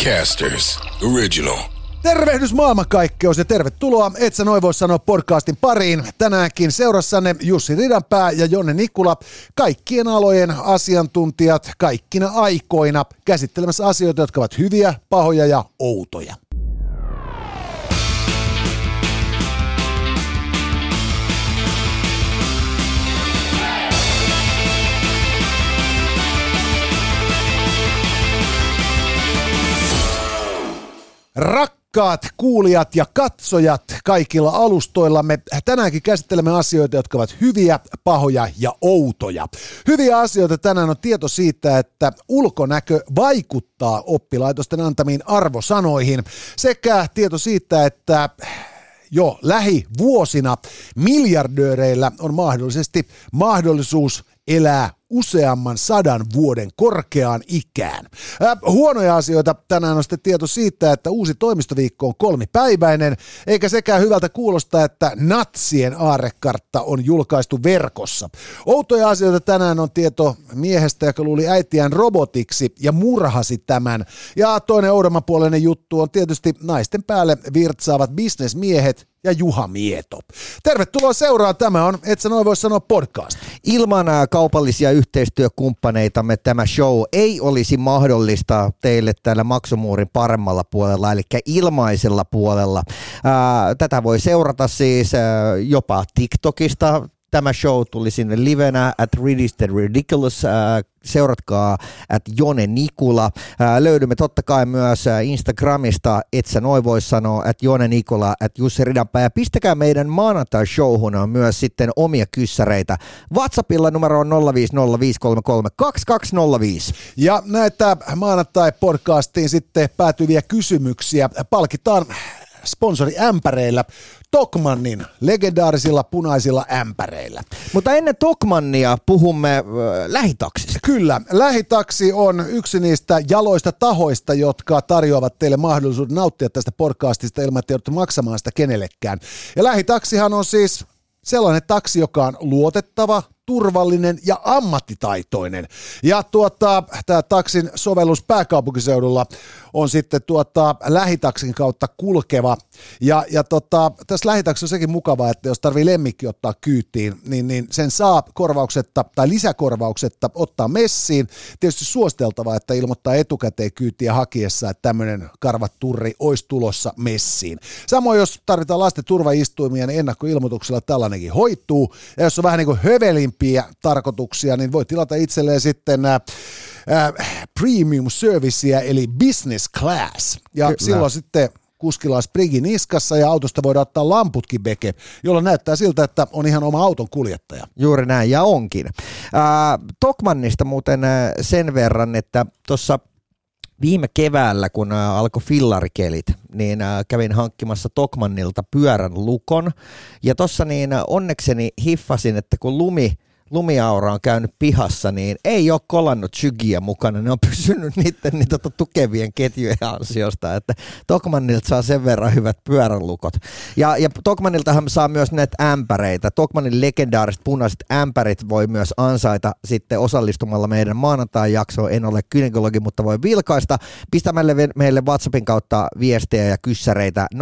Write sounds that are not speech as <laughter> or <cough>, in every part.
Podcasters Original. Tervehdys maailmankaikkeus ja tervetuloa Et sä noin voi sanoa podcastin pariin. Tänäänkin seurassanne Jussi Ridanpää ja Jonne Nikula, kaikkien alojen asiantuntijat kaikkina aikoina käsittelemässä asioita, jotka ovat hyviä, pahoja ja outoja. Rakkaat kuulijat ja katsojat kaikilla alustoillamme, tänäänkin käsittelemme asioita, jotka ovat hyviä, pahoja ja outoja. Hyviä asioita tänään on tieto siitä, että ulkonäkö vaikuttaa oppilaitosten antamiin arvosanoihin sekä tieto siitä, että jo lähivuosina miljardööreillä on mahdollisesti mahdollisuus elää useamman sadan vuoden korkeaan ikään. Äh, huonoja asioita tänään on sitten tieto siitä, että uusi toimistoviikko on kolmipäiväinen, eikä sekään hyvältä kuulosta, että natsien aarekartta on julkaistu verkossa. Outoja asioita tänään on tieto miehestä, joka luuli äitiään robotiksi ja murhasi tämän. Ja toinen oudommanpuoleinen juttu on tietysti naisten päälle virtsaavat bisnesmiehet, ja Juha Mieto. Tervetuloa seuraan. Tämä on, et sä noin voi sanoa, podcast. Ilman kaupallisia yhteistyökumppaneitamme tämä show ei olisi mahdollista teille täällä maksumuurin paremmalla puolella, eli ilmaisella puolella. Tätä voi seurata siis jopa TikTokista, Tämä show tuli sinne livenä at Riddist Ridiculous. Äh, seuratkaa at Jone Nikula. Äh, löydymme totta kai myös äh, Instagramista, et sä noin voi sanoa, at Jone Nikula, at Jussi Ridanpää. Ja pistäkää meidän maanantai-showhun myös sitten omia kyssäreitä. WhatsAppilla numero on 050533205. Ja näitä maanantai-podcastiin sitten päätyviä kysymyksiä palkitaan sponsori ämpäreillä Tokmannin legendaarisilla punaisilla ämpäreillä. Mutta ennen Tokmannia puhumme äh, lähitaksista. Kyllä, lähitaksi on yksi niistä jaloista tahoista, jotka tarjoavat teille mahdollisuuden nauttia tästä podcastista ilman, että joudutte maksamaan sitä kenellekään. Ja lähitaksihan on siis sellainen taksi, joka on luotettava, turvallinen ja ammattitaitoinen. Ja tuota, tämä taksin sovellus pääkaupunkiseudulla on sitten tuota, lähitaksin kautta kulkeva. Ja, ja tota, tässä lähitaksissa on sekin mukavaa, että jos tarvii lemmikki ottaa kyytiin, niin, niin sen saa korvauksetta tai lisäkorvauksetta ottaa messiin. Tietysti suosteltavaa, että ilmoittaa etukäteen kyytiä hakiessa, että tämmöinen karvaturri olisi tulossa messiin. Samoin jos tarvitaan lasten turvaistuimia, niin ennakkoilmoituksella tällainenkin hoituu. Ja jos on vähän niin kuin hövelimpiä tarkoituksia, niin voi tilata itselleen sitten äh, premium servicea eli business class. Ja Kyllä. silloin sitten kuskilla on sprigi niskassa ja autosta voidaan ottaa lamputkin beke, jolloin näyttää siltä, että on ihan oma auton kuljettaja. Juuri näin, ja onkin. Ää, Tokmannista muuten sen verran, että tuossa viime keväällä, kun alkoi fillarikelit, niin kävin hankkimassa Tokmannilta pyörän lukon. Ja tuossa niin onnekseni hiffasin, että kun lumi lumiaura on käynyt pihassa, niin ei ole kolannut sygiä mukana. Ne on pysynyt niiden niin tota, tukevien ketjujen ansiosta, että Tokmannilta saa sen verran hyvät pyöränlukot. Ja, ja Tokmanniltahan saa myös näitä ämpäreitä. Tokmannin legendaariset punaiset ämpärit voi myös ansaita sitten osallistumalla meidän maanantai-jaksoon. En ole kynekologi, mutta voi vilkaista. Pistämälle meille WhatsAppin kautta viestejä ja kyssäreitä 050533205.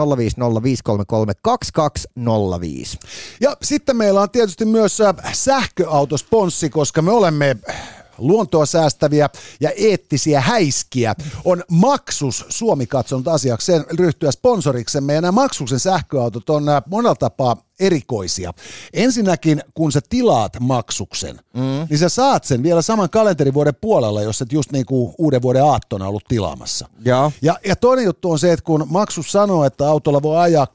Ja sitten meillä on tietysti myös äh, sähkö autosponssi, koska me olemme luontoa säästäviä ja eettisiä häiskiä, on Maksus Suomi katsonut asiakseen ryhtyä sponsoriksemme. Ja nämä Maksuksen sähköautot on äh, monella tapaa erikoisia. Ensinnäkin, kun sä tilaat maksuksen, mm. niin sä saat sen vielä saman kalenterivuoden puolella, jos et just niin kuin uuden vuoden aattona ollut tilaamassa. Ja, ja, ja toinen juttu on se, että kun maksus sanoo, että autolla voi ajaa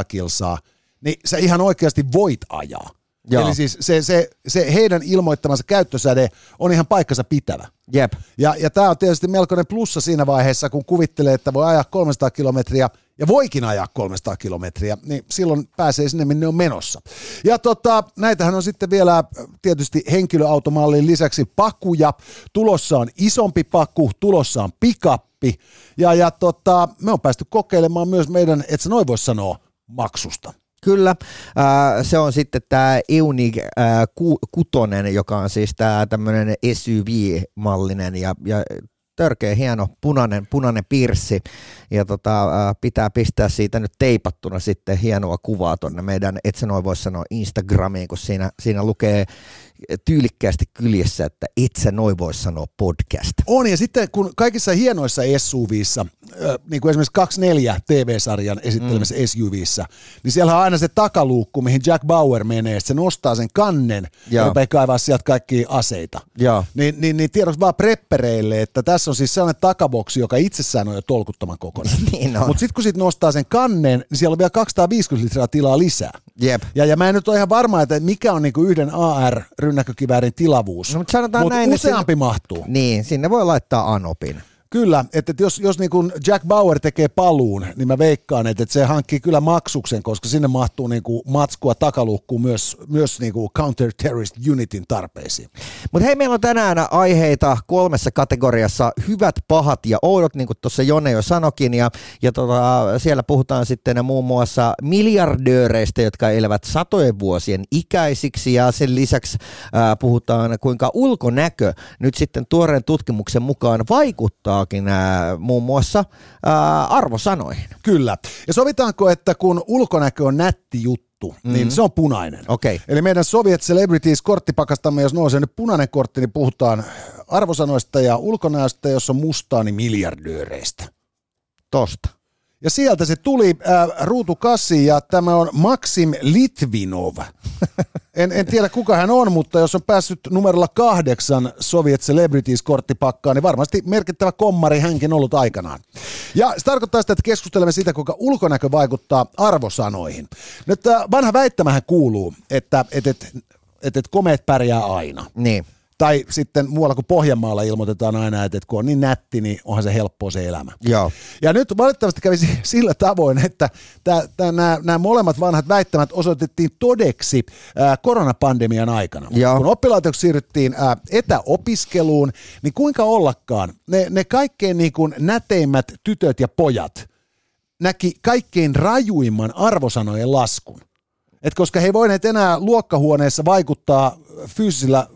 300-400 kilsaa, niin sä ihan oikeasti voit ajaa. Joo. Eli siis se, se, se heidän ilmoittamansa käyttösäde on ihan paikkansa pitävä. Jep. Ja, ja tämä on tietysti melkoinen plussa siinä vaiheessa, kun kuvittelee, että voi ajaa 300 kilometriä ja voikin ajaa 300 kilometriä, niin silloin pääsee sinne, minne on menossa. Ja tota, näitähän on sitten vielä tietysti henkilöautomallin lisäksi pakuja. Tulossa on isompi paku, tulossa on pikappi. Ja, ja tota, me on päästy kokeilemaan myös meidän, et sä noin voi sanoa, maksusta. Kyllä, se on sitten tämä Eunig kutonen, joka on siis tämä tämmöinen SUV-mallinen ja, ja törkeä hieno punainen, punainen pirssi. Ja tota, pitää pistää siitä nyt teipattuna sitten hienoa kuvaa tuonne meidän, et sä noin voi sanoa Instagramiin, kun siinä, siinä lukee tyylikkäästi kyljessä, että et sä noin voi sanoa podcast. On, ja sitten kun kaikissa hienoissa SUVissa, niin kuin esimerkiksi 24 TV-sarjan esittelemässä mm. SUVissa, niin siellä on aina se takaluukku, mihin Jack Bauer menee, että se nostaa sen kannen ja, ja rupeaa kaivaa sieltä kaikki aseita. Ja. Niin, niin, niin tiedoksi vaan preppereille, että tässä on siis sellainen takaboksi, joka itsessään on jo tolkuttoman kokoinen. <laughs> niin Mutta sitten kun sit nostaa sen kannen, niin siellä on vielä 250 litraa tilaa lisää. Jep. Ja, ja mä en nyt ole ihan varma, että mikä on niinku yhden AR-rynnäkkökiväärin tilavuus. No, mutta sanotaan Mut näin, useampi sinne, mahtuu. Niin, sinne voi laittaa Anopin. Kyllä, että, jos, jos niin kuin Jack Bauer tekee paluun, niin mä veikkaan, että, että se hankkii kyllä maksuksen, koska sinne mahtuu niin kuin matskua takaluukkuun myös, myös niin kuin Counter-Terrorist Unitin tarpeisiin. Mutta hei, meillä on tänään aiheita kolmessa kategoriassa, hyvät, pahat ja oudot, niin kuin tuossa Jone jo sanokin, ja, ja tota, siellä puhutaan sitten muun muassa miljardööreistä, jotka elävät satojen vuosien ikäisiksi, ja sen lisäksi äh, puhutaan, kuinka ulkonäkö nyt sitten tuoreen tutkimuksen mukaan vaikuttaa vastaakin ää, muun muassa ää, arvosanoihin. Kyllä. Ja sovitaanko, että kun ulkonäkö on nätti juttu, mm-hmm. niin se on punainen. Okay. Eli meidän Soviet Celebrities korttipakastamme, jos nousee nyt punainen kortti, niin puhutaan arvosanoista ja ulkonäöstä, jos on mustaa, niin miljardööreistä. Tosta. Ja sieltä se tuli äh, ruutukassi ja tämä on Maxim Litvinov. <laughs> En, en tiedä kuka hän on, mutta jos on päässyt numerolla kahdeksan Soviet Celebrities-korttipakkaan, niin varmasti merkittävä kommari hänkin ollut aikanaan. Ja se tarkoittaa sitä, että keskustelemme siitä, kuinka ulkonäkö vaikuttaa arvosanoihin. Nyt äh, vanha väittämähän kuuluu, että et, et, et, et komeet pärjää aina. Niin. Tai sitten muualla kuin Pohjanmaalla ilmoitetaan aina, että kun on niin nätti, niin onhan se helppoa se elämä. Joo. Ja nyt valitettavasti kävisi <laughs> sillä tavoin, että nämä molemmat vanhat väittämät osoitettiin todeksi ää, koronapandemian aikana. Joo. Kun oppilaitokset siirryttiin ää, etäopiskeluun, niin kuinka ollakaan, ne, ne kaikkein niin kuin näteimmät tytöt ja pojat näki kaikkein rajuimman arvosanojen laskun. Et koska he ei voineet enää luokkahuoneessa vaikuttaa fyysisillä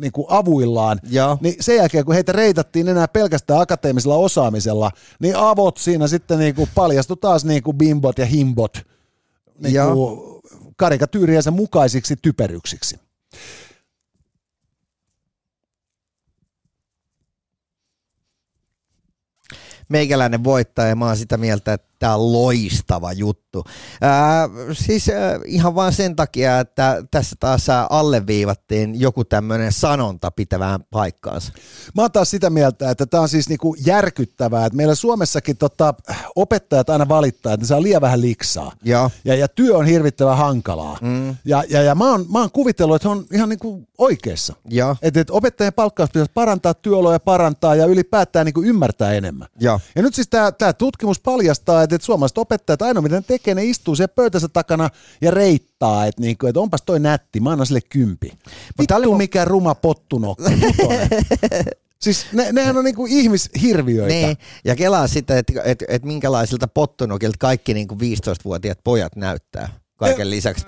niin kuin avuillaan, ja. niin sen jälkeen kun heitä reitattiin enää pelkästään akateemisella osaamisella, niin avot siinä sitten niin kuin paljastui taas niin kuin bimbot ja himbot niin kuin karikatyyriensä mukaisiksi typeryksiksi. meikäläinen voittaa ja mä oon sitä mieltä, että tämä on loistava juttu. Ää, siis ää, ihan vain sen takia, että tässä taas alleviivattiin joku tämmöinen sanonta pitävään paikkaansa. Mä oon taas sitä mieltä, että tämä on siis niinku järkyttävää, että meillä Suomessakin tota, opettajat aina valittaa, että ne saa liian vähän liksaa. Ja, ja, ja työ on hirvittävän hankalaa. Mm. Ja, ja, ja mä, oon, mä oon kuvitellut, että he on ihan niinku oikeassa. Että et opettajien palkkaus pitäisi parantaa, työoloja parantaa ja ylipäätään niinku ymmärtää enemmän. Ja, ja nyt siis tämä tutkimus paljastaa, että, että suomalaiset opettajat ainoa mitä ne tekee, ne istuu siellä pöytänsä takana ja reittaa, että, niinku, että onpas toi nätti, mä annan sille kympi. Vittu oli... mikä ruma pottunokka, <laughs> Siis ne, nehän on niinku ihmishirviöitä. Niin, ja kelaa sitten, että et, et minkälaisilta pottunokilta kaikki niinku 15-vuotiaat pojat näyttää kaiken lisäksi.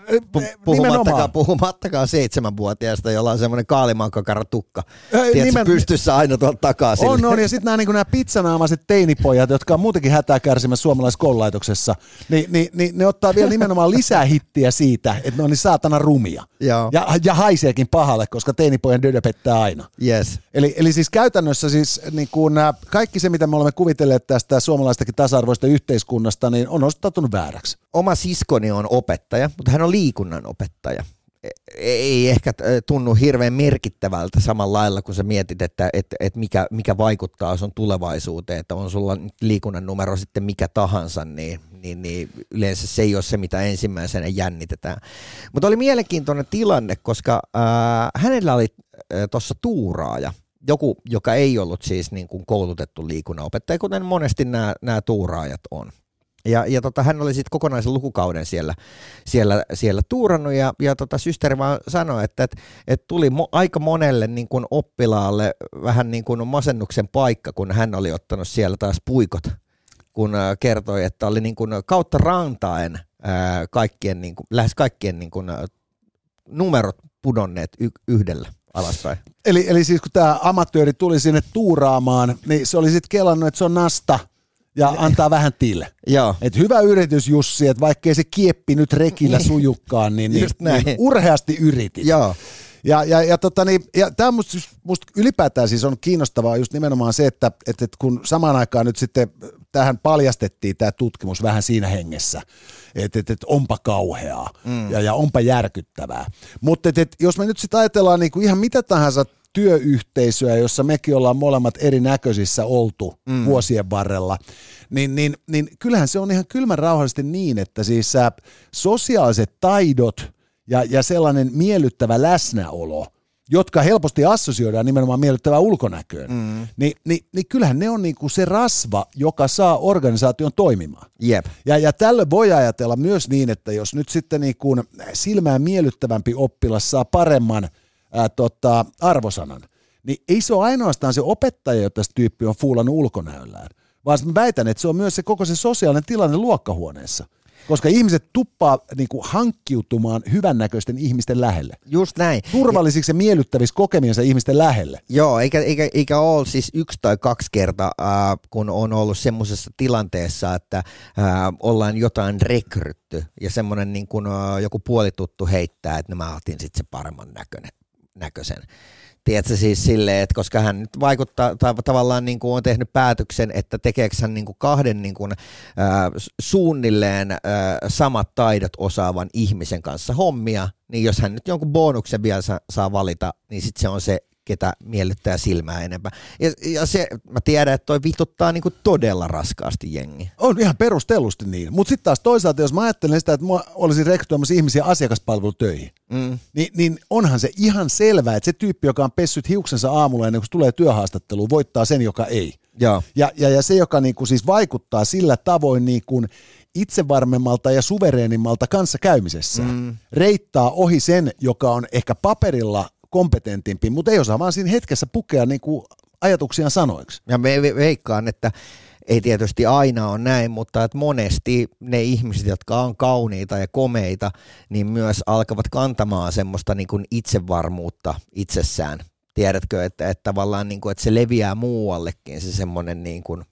Puhumattakaan, puhumattakaan seitsemänvuotiaasta, jolla on semmoinen kaalimankakara tukka. Tiedätkö, Nimen... pystyssä aina tuolta takaa sille. On, on, ja sitten nämä, niin nämä pizzanaamaiset teinipojat, jotka on muutenkin hätää kärsimässä suomalaisessa koululaitoksessa, niin, niin, niin, ne ottaa vielä nimenomaan lisää hittiä siitä, että ne on niin saatana rumia. Joo. Ja, ja haiseekin pahalle, koska teinipojan dödö pettää aina. Yes. Eli, eli siis käytännössä siis niin kuin, kaikki se, mitä me olemme kuvitelleet tästä suomalaistakin tasa-arvoista yhteiskunnasta, niin on ostautunut vääräksi. Oma siskoni on opettaja, mutta hän on liikunnan opettaja ei ehkä tunnu hirveän merkittävältä samalla lailla, kun sä mietit, että, että, että mikä, mikä vaikuttaa sun tulevaisuuteen, että on sulla liikunnan numero sitten mikä tahansa, niin, niin, niin yleensä se ei ole se, mitä ensimmäisenä jännitetään. Mutta oli mielenkiintoinen tilanne, koska ää, hänellä oli tuossa tuuraaja, joku, joka ei ollut siis niin kuin koulutettu liikunnanopettaja, kuten monesti nämä tuuraajat on. Ja, ja tota, hän oli sitten kokonaisen lukukauden siellä, siellä, siellä tuurannut ja, ja tota, systeri vaan sanoi, että et, et tuli mo, aika monelle niin kun oppilaalle vähän niin kuin masennuksen paikka, kun hän oli ottanut siellä taas puikot, kun äh, kertoi, että oli niin kuin kautta rantaen ää, äh, kaikkien, niin kuin, lähes kaikkien niin kuin, numerot pudonneet y- yhdellä alaspäin. Eli, eli siis kun tämä amatööri tuli sinne tuuraamaan, niin se oli sitten kelannut, että se on nasta ja antaa vähän tille. Joo. Et hyvä yritys Jussi, että vaikkei se kieppi nyt rekillä sujukkaan, niin, niin, näin. niin urheasti yritit. Joo. Ja, ja, ja, tota, niin, ja tämä musta, musta ylipäätään siis on kiinnostavaa just nimenomaan se, että, että, että kun samaan aikaan nyt sitten tähän paljastettiin tämä tutkimus vähän siinä hengessä, että, että, että onpa kauheaa mm. ja, ja onpa järkyttävää. Mutta että, että jos me nyt sitten ajatellaan niin kuin ihan mitä tahansa työyhteisöä, jossa mekin ollaan molemmat erinäköisissä oltu mm. vuosien varrella, niin, niin, niin kyllähän se on ihan kylmän rauhallisesti niin, että siis äh, sosiaaliset taidot ja, ja sellainen miellyttävä läsnäolo, jotka helposti assosioidaan nimenomaan miellyttävään ulkonäköön, mm. niin, niin, niin kyllähän ne on niinku se rasva, joka saa organisaation toimimaan. Jep. Ja, ja tällöin voi ajatella myös niin, että jos nyt sitten niin kuin silmään miellyttävämpi oppilas saa paremman ää, tota, arvosanan, niin ei se ole ainoastaan se opettaja, jota se tyyppi on fuulannut ulkonäöllään, vaan mä väitän, että se on myös se koko se sosiaalinen tilanne luokkahuoneessa. Koska ihmiset tuppaa niin kuin, hankkiutumaan hyvännäköisten ihmisten lähelle. Just näin. Turvallisiksi ja miellyttäviksi kokemiensa ihmisten lähelle. Joo, eikä, eikä, eikä ole siis yksi tai kaksi kertaa, äh, kun on ollut semmoisessa tilanteessa, että äh, ollaan jotain rekrytty ja semmoinen niin kuin, äh, joku puolituttu heittää, että mä otin sitten se paremman näköinen, näköisen. Tiedätkö siis silleen, että koska hän nyt vaikuttaa, tai tavallaan niin kuin on tehnyt päätöksen, että tekeekö hän niin kuin kahden niin kuin, äh, suunnilleen äh, samat taidot osaavan ihmisen kanssa hommia, niin jos hän nyt jonkun bonuksen vielä saa, saa valita, niin sitten se on se ketä miellyttää silmää enemmän. Ja, ja se, mä tiedän, että toi vituttaa niinku todella raskaasti jengi. On ihan perustellusti niin. Mutta sitten taas toisaalta, jos mä ajattelen sitä, että mä olisin rekrytoimassa ihmisiä asiakaspalvelutöihin, mm. niin, niin onhan se ihan selvää, että se tyyppi, joka on pessyt hiuksensa aamulla ennen kuin tulee työhaastatteluun, voittaa sen, joka ei. Joo. Ja, ja, ja se, joka niinku siis vaikuttaa sillä tavoin niinku itsevarmemmalta ja suvereenimmalta kanssakäymisessä, mm. reittaa ohi sen, joka on ehkä paperilla kompetentimpi, mutta ei osaa vaan siinä hetkessä pukea niinku ajatuksiaan sanoiksi. Ja me veikkaan, että ei tietysti aina ole näin, mutta että monesti ne ihmiset, jotka on kauniita ja komeita, niin myös alkavat kantamaan semmoista niin kuin itsevarmuutta itsessään. Tiedätkö, että, että tavallaan niin kuin, että se leviää muuallekin se semmoinen niin kuin,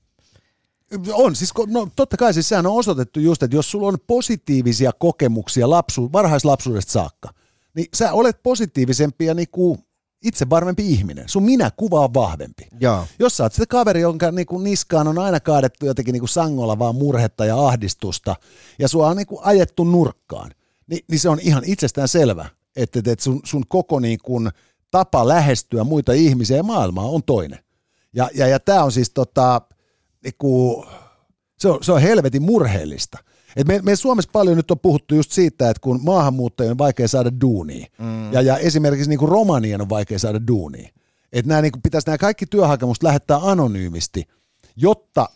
on, siis no, totta kai siis sehän on osoitettu just, että jos sulla on positiivisia kokemuksia lapsu, varhaislapsuudesta saakka, niin sä olet positiivisempi ja niinku itse varmempi ihminen. Sun minä kuva on vahvempi. Joo. Jos sä oot sitä kaveri, jonka niinku niskaan on aina kaadettu jotenkin niinku sangolla vaan murhetta ja ahdistusta, ja sua on niinku ajettu nurkkaan, niin, niin se on ihan itsestään selvä, että, että sun, sun koko niinku tapa lähestyä muita ihmisiä ja maailmaa on toinen. Ja, ja, ja tämä on siis tota, niinku, se, on, se on helvetin murheellista. Et me, me Suomessa paljon nyt on puhuttu just siitä, että kun maahanmuuttajien on vaikea saada duunia, mm. ja, ja esimerkiksi niin kuin romanien on vaikea saada duunia, että nämä niin kuin pitäisi nämä kaikki työhakemukset lähettää anonyymisti, jotta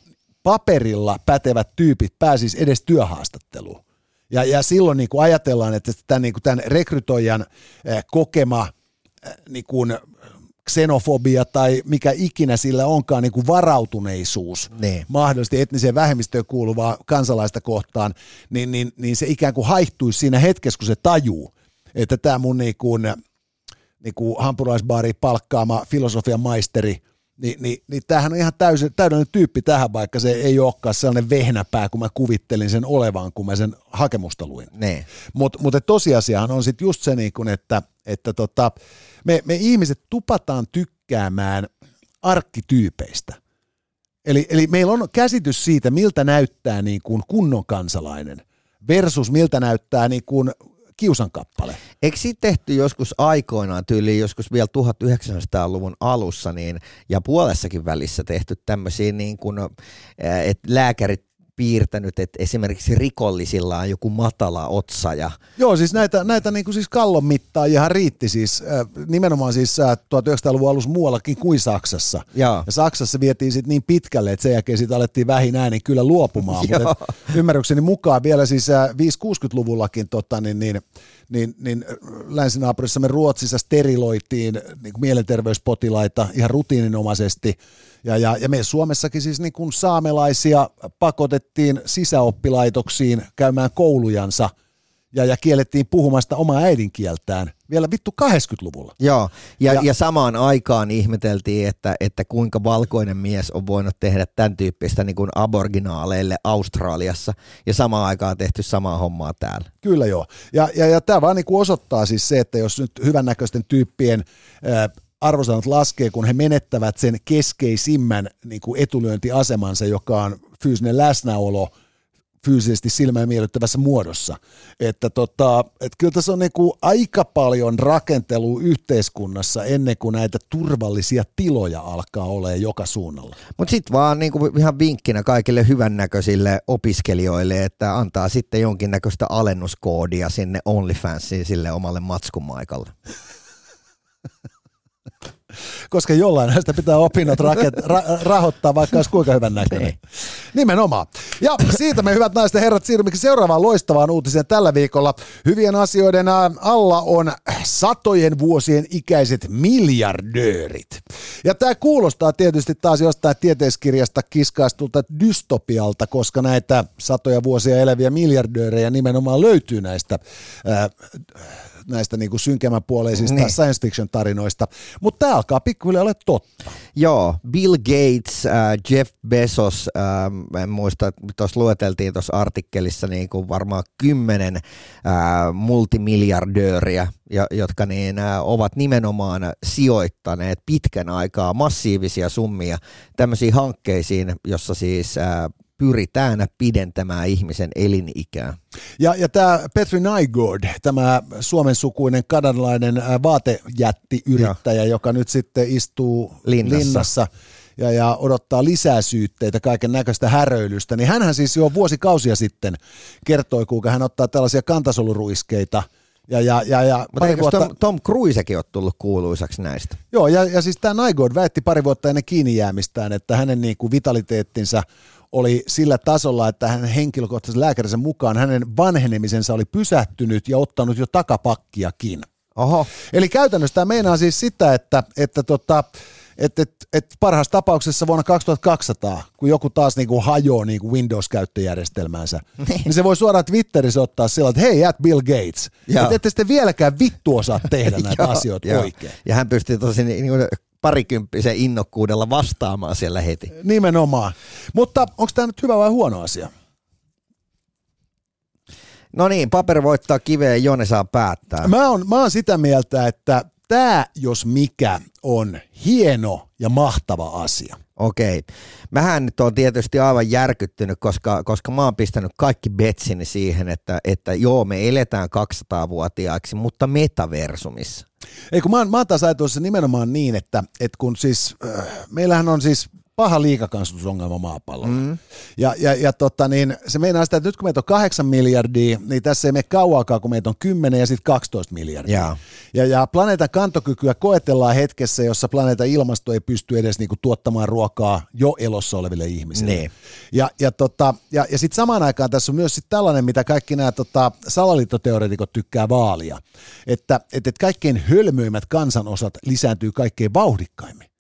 paperilla pätevät tyypit pääsis edes työhaastatteluun. Ja, ja silloin niin kuin ajatellaan, että tämän, niin kuin tämän rekrytoijan eh, kokema eh, niin kuin xenofobia tai mikä ikinä sillä onkaan niin kuin varautuneisuus Niin. mahdollisesti etniseen vähemmistöön kuuluvaa kansalaista kohtaan, niin, niin, niin se ikään kuin haihtuisi siinä hetkessä, kun se tajuu, että tämä mun niin kuin, niin kuin hampurilaisbaari palkkaama filosofian maisteri, niin, niin, niin tämähän on ihan täysin, täydellinen tyyppi tähän, vaikka se ei olekaan sellainen vehnäpää, kun mä kuvittelin sen olevan, kun mä sen hakemusta luin. niin. Mutta mut tosiasiahan on sitten just se, niin kun, että, että tota, me, me ihmiset tupataan tykkäämään arkkityypeistä. Eli, eli meillä on käsitys siitä, miltä näyttää niin kuin kunnon kansalainen versus miltä näyttää niin kuin kiusankappale. Eikö siitä tehty joskus aikoinaan, tyyliin joskus vielä 1900-luvun alussa, niin, ja puolessakin välissä tehty tämmöisiä, niin kuin, että lääkärit piirtänyt, että esimerkiksi rikollisilla on joku matala otsa ja Joo, siis näitä, näitä niin kuin siis kallon mittaajiahan riitti siis äh, nimenomaan siis äh, 1900-luvun alussa muuallakin kuin Saksassa. Joo. Ja Saksassa vietiin sitten niin pitkälle, että sen jälkeen siitä alettiin vähin äänin kyllä luopumaan. <laughs> Mutta ymmärrykseni mukaan vielä siis äh, 5-60-luvullakin tota, niin, niin, niin, niin länsinaapurissamme Ruotsissa steriloitiin niin mielenterveyspotilaita ihan rutiininomaisesti. Ja, ja, ja me Suomessakin siis niin kuin saamelaisia pakotettiin sisäoppilaitoksiin käymään koulujansa ja, ja kiellettiin puhumasta omaa äidinkieltään vielä vittu 80-luvulla. Joo, ja, Ja- ja, samaan aikaan ihmeteltiin, että, että kuinka valkoinen mies on voinut tehdä tämän tyyppistä niin kuin aboriginaaleille Australiassa, ja samaan aikaan tehty samaa hommaa täällä. Kyllä joo. Ja, ja, ja tämä vaan niinku osoittaa siis se, että jos nyt hyvännäköisten tyyppien ää, arvosanat laskee, kun he menettävät sen keskeisimmän niinku etulyöntiasemansa, joka on fyysinen läsnäolo fyysisesti silmään miellyttävässä muodossa. Että tota, et kyllä tässä on niinku aika paljon rakentelua yhteiskunnassa ennen kuin näitä turvallisia tiloja alkaa olemaan joka suunnalla. Mutta sitten vaan niin kuin ihan vinkkinä kaikille hyvännäköisille opiskelijoille, että antaa sitten jonkinnäköistä alennuskoodia sinne OnlyFansiin sille omalle matskumaikalle. <laughs> koska jollain näistä pitää opinnot raket, ra, rahoittaa, vaikka olisi kuinka hyvän näköinen. Niin. Nimenomaan. Ja siitä me hyvät naiset ja herrat siirrymmekin seuraavaan loistavaan uutiseen tällä viikolla. Hyvien asioiden alla on satojen vuosien ikäiset miljardöörit. Ja tämä kuulostaa tietysti taas jostain tieteiskirjasta kiskaistulta dystopialta, koska näitä satoja vuosia eläviä miljardöörejä nimenomaan löytyy näistä ää, näistä niin kuin synkemmäpuoleisista Niin. science fiction tarinoista, mutta tämä alkaa pikkuhiljaa olla totta. Joo, Bill Gates, äh, Jeff Bezos, äh, en muista, tuossa lueteltiin tuossa artikkelissa niin kuin varmaan kymmenen äh, multimiljardööriä, jo- jotka niin, äh, ovat nimenomaan sijoittaneet pitkän aikaa massiivisia summia tämmöisiin hankkeisiin, jossa siis äh, pyritään pidentämään ihmisen elinikää. Ja, ja tämä Petri Nygård, tämä suomen sukuinen kanadalainen ää, vaatejättiyrittäjä, joka nyt sitten istuu Linnassa. linnassa ja, ja odottaa lisää syytteitä kaiken näköistä häröilystä, niin hänhän siis jo vuosikausia sitten kertoi, kuinka hän ottaa tällaisia kantasoluruiskeita ja, ja, ja, ja Mutta pari vuotta... Tom, Tom Cruisekin ole tullut kuuluisaksi näistä? Joo, ja, ja siis tämä Nygård väitti pari vuotta ennen kiinni jäämistään, että hänen niin kuin vitaliteettinsa oli sillä tasolla, että hänen henkilökohtaisen lääkärinsä mukaan hänen vanhenemisensa oli pysähtynyt ja ottanut jo takapakkiakin. Oho, Eli käytännössä tämä meinaa siis sitä, että, että tota, et, et, et parhaassa tapauksessa vuonna 2200, kun joku taas niinku hajoaa niinku Windows-käyttöjärjestelmäänsä, niin. se voi suoraan Twitterissä ottaa sillä, että hei, at Bill Gates, että ette sitten vieläkään vittu osaa tehdä <laughs> näitä asioita oikein. Ja hän pystyy tosi niin parikymppisen innokkuudella vastaamaan siellä heti. Nimenomaan. Mutta onko tämä nyt hyvä vai huono asia? No niin, paperi voittaa kiveen, Jone saa päättää. Mä oon, mä oon sitä mieltä, että tämä, jos mikä, on hieno ja mahtava asia. Okei. Mähän nyt on tietysti aivan järkyttynyt, koska, koska mä oon pistänyt kaikki betsini siihen, että, että joo, me eletään 200-vuotiaaksi, mutta metaversumissa. Ei kun mä mä oon taas ajatellut se nimenomaan niin, että, että kun siis, äh, meillähän on siis paha liikakansatusongelma maapallolla. Mm. Ja, ja, ja tota, niin, se meinaa sitä, että nyt kun meitä on 8 miljardia, niin tässä ei mene kauaakaan, kun meitä on 10 ja sitten 12 miljardia. Jaa. Ja, ja planeetan kantokykyä koetellaan hetkessä, jossa planeetan ilmasto ei pysty edes niinku tuottamaan ruokaa jo elossa oleville ihmisille. Niin. Ja, ja, tota, ja, ja sitten samaan aikaan tässä on myös sit tällainen, mitä kaikki nämä tota, salaliittoteoreetikot tykkää vaalia, että et, et kaikkein hölmöimmät kansanosat lisääntyy kaikkein vauhdikkaimmin.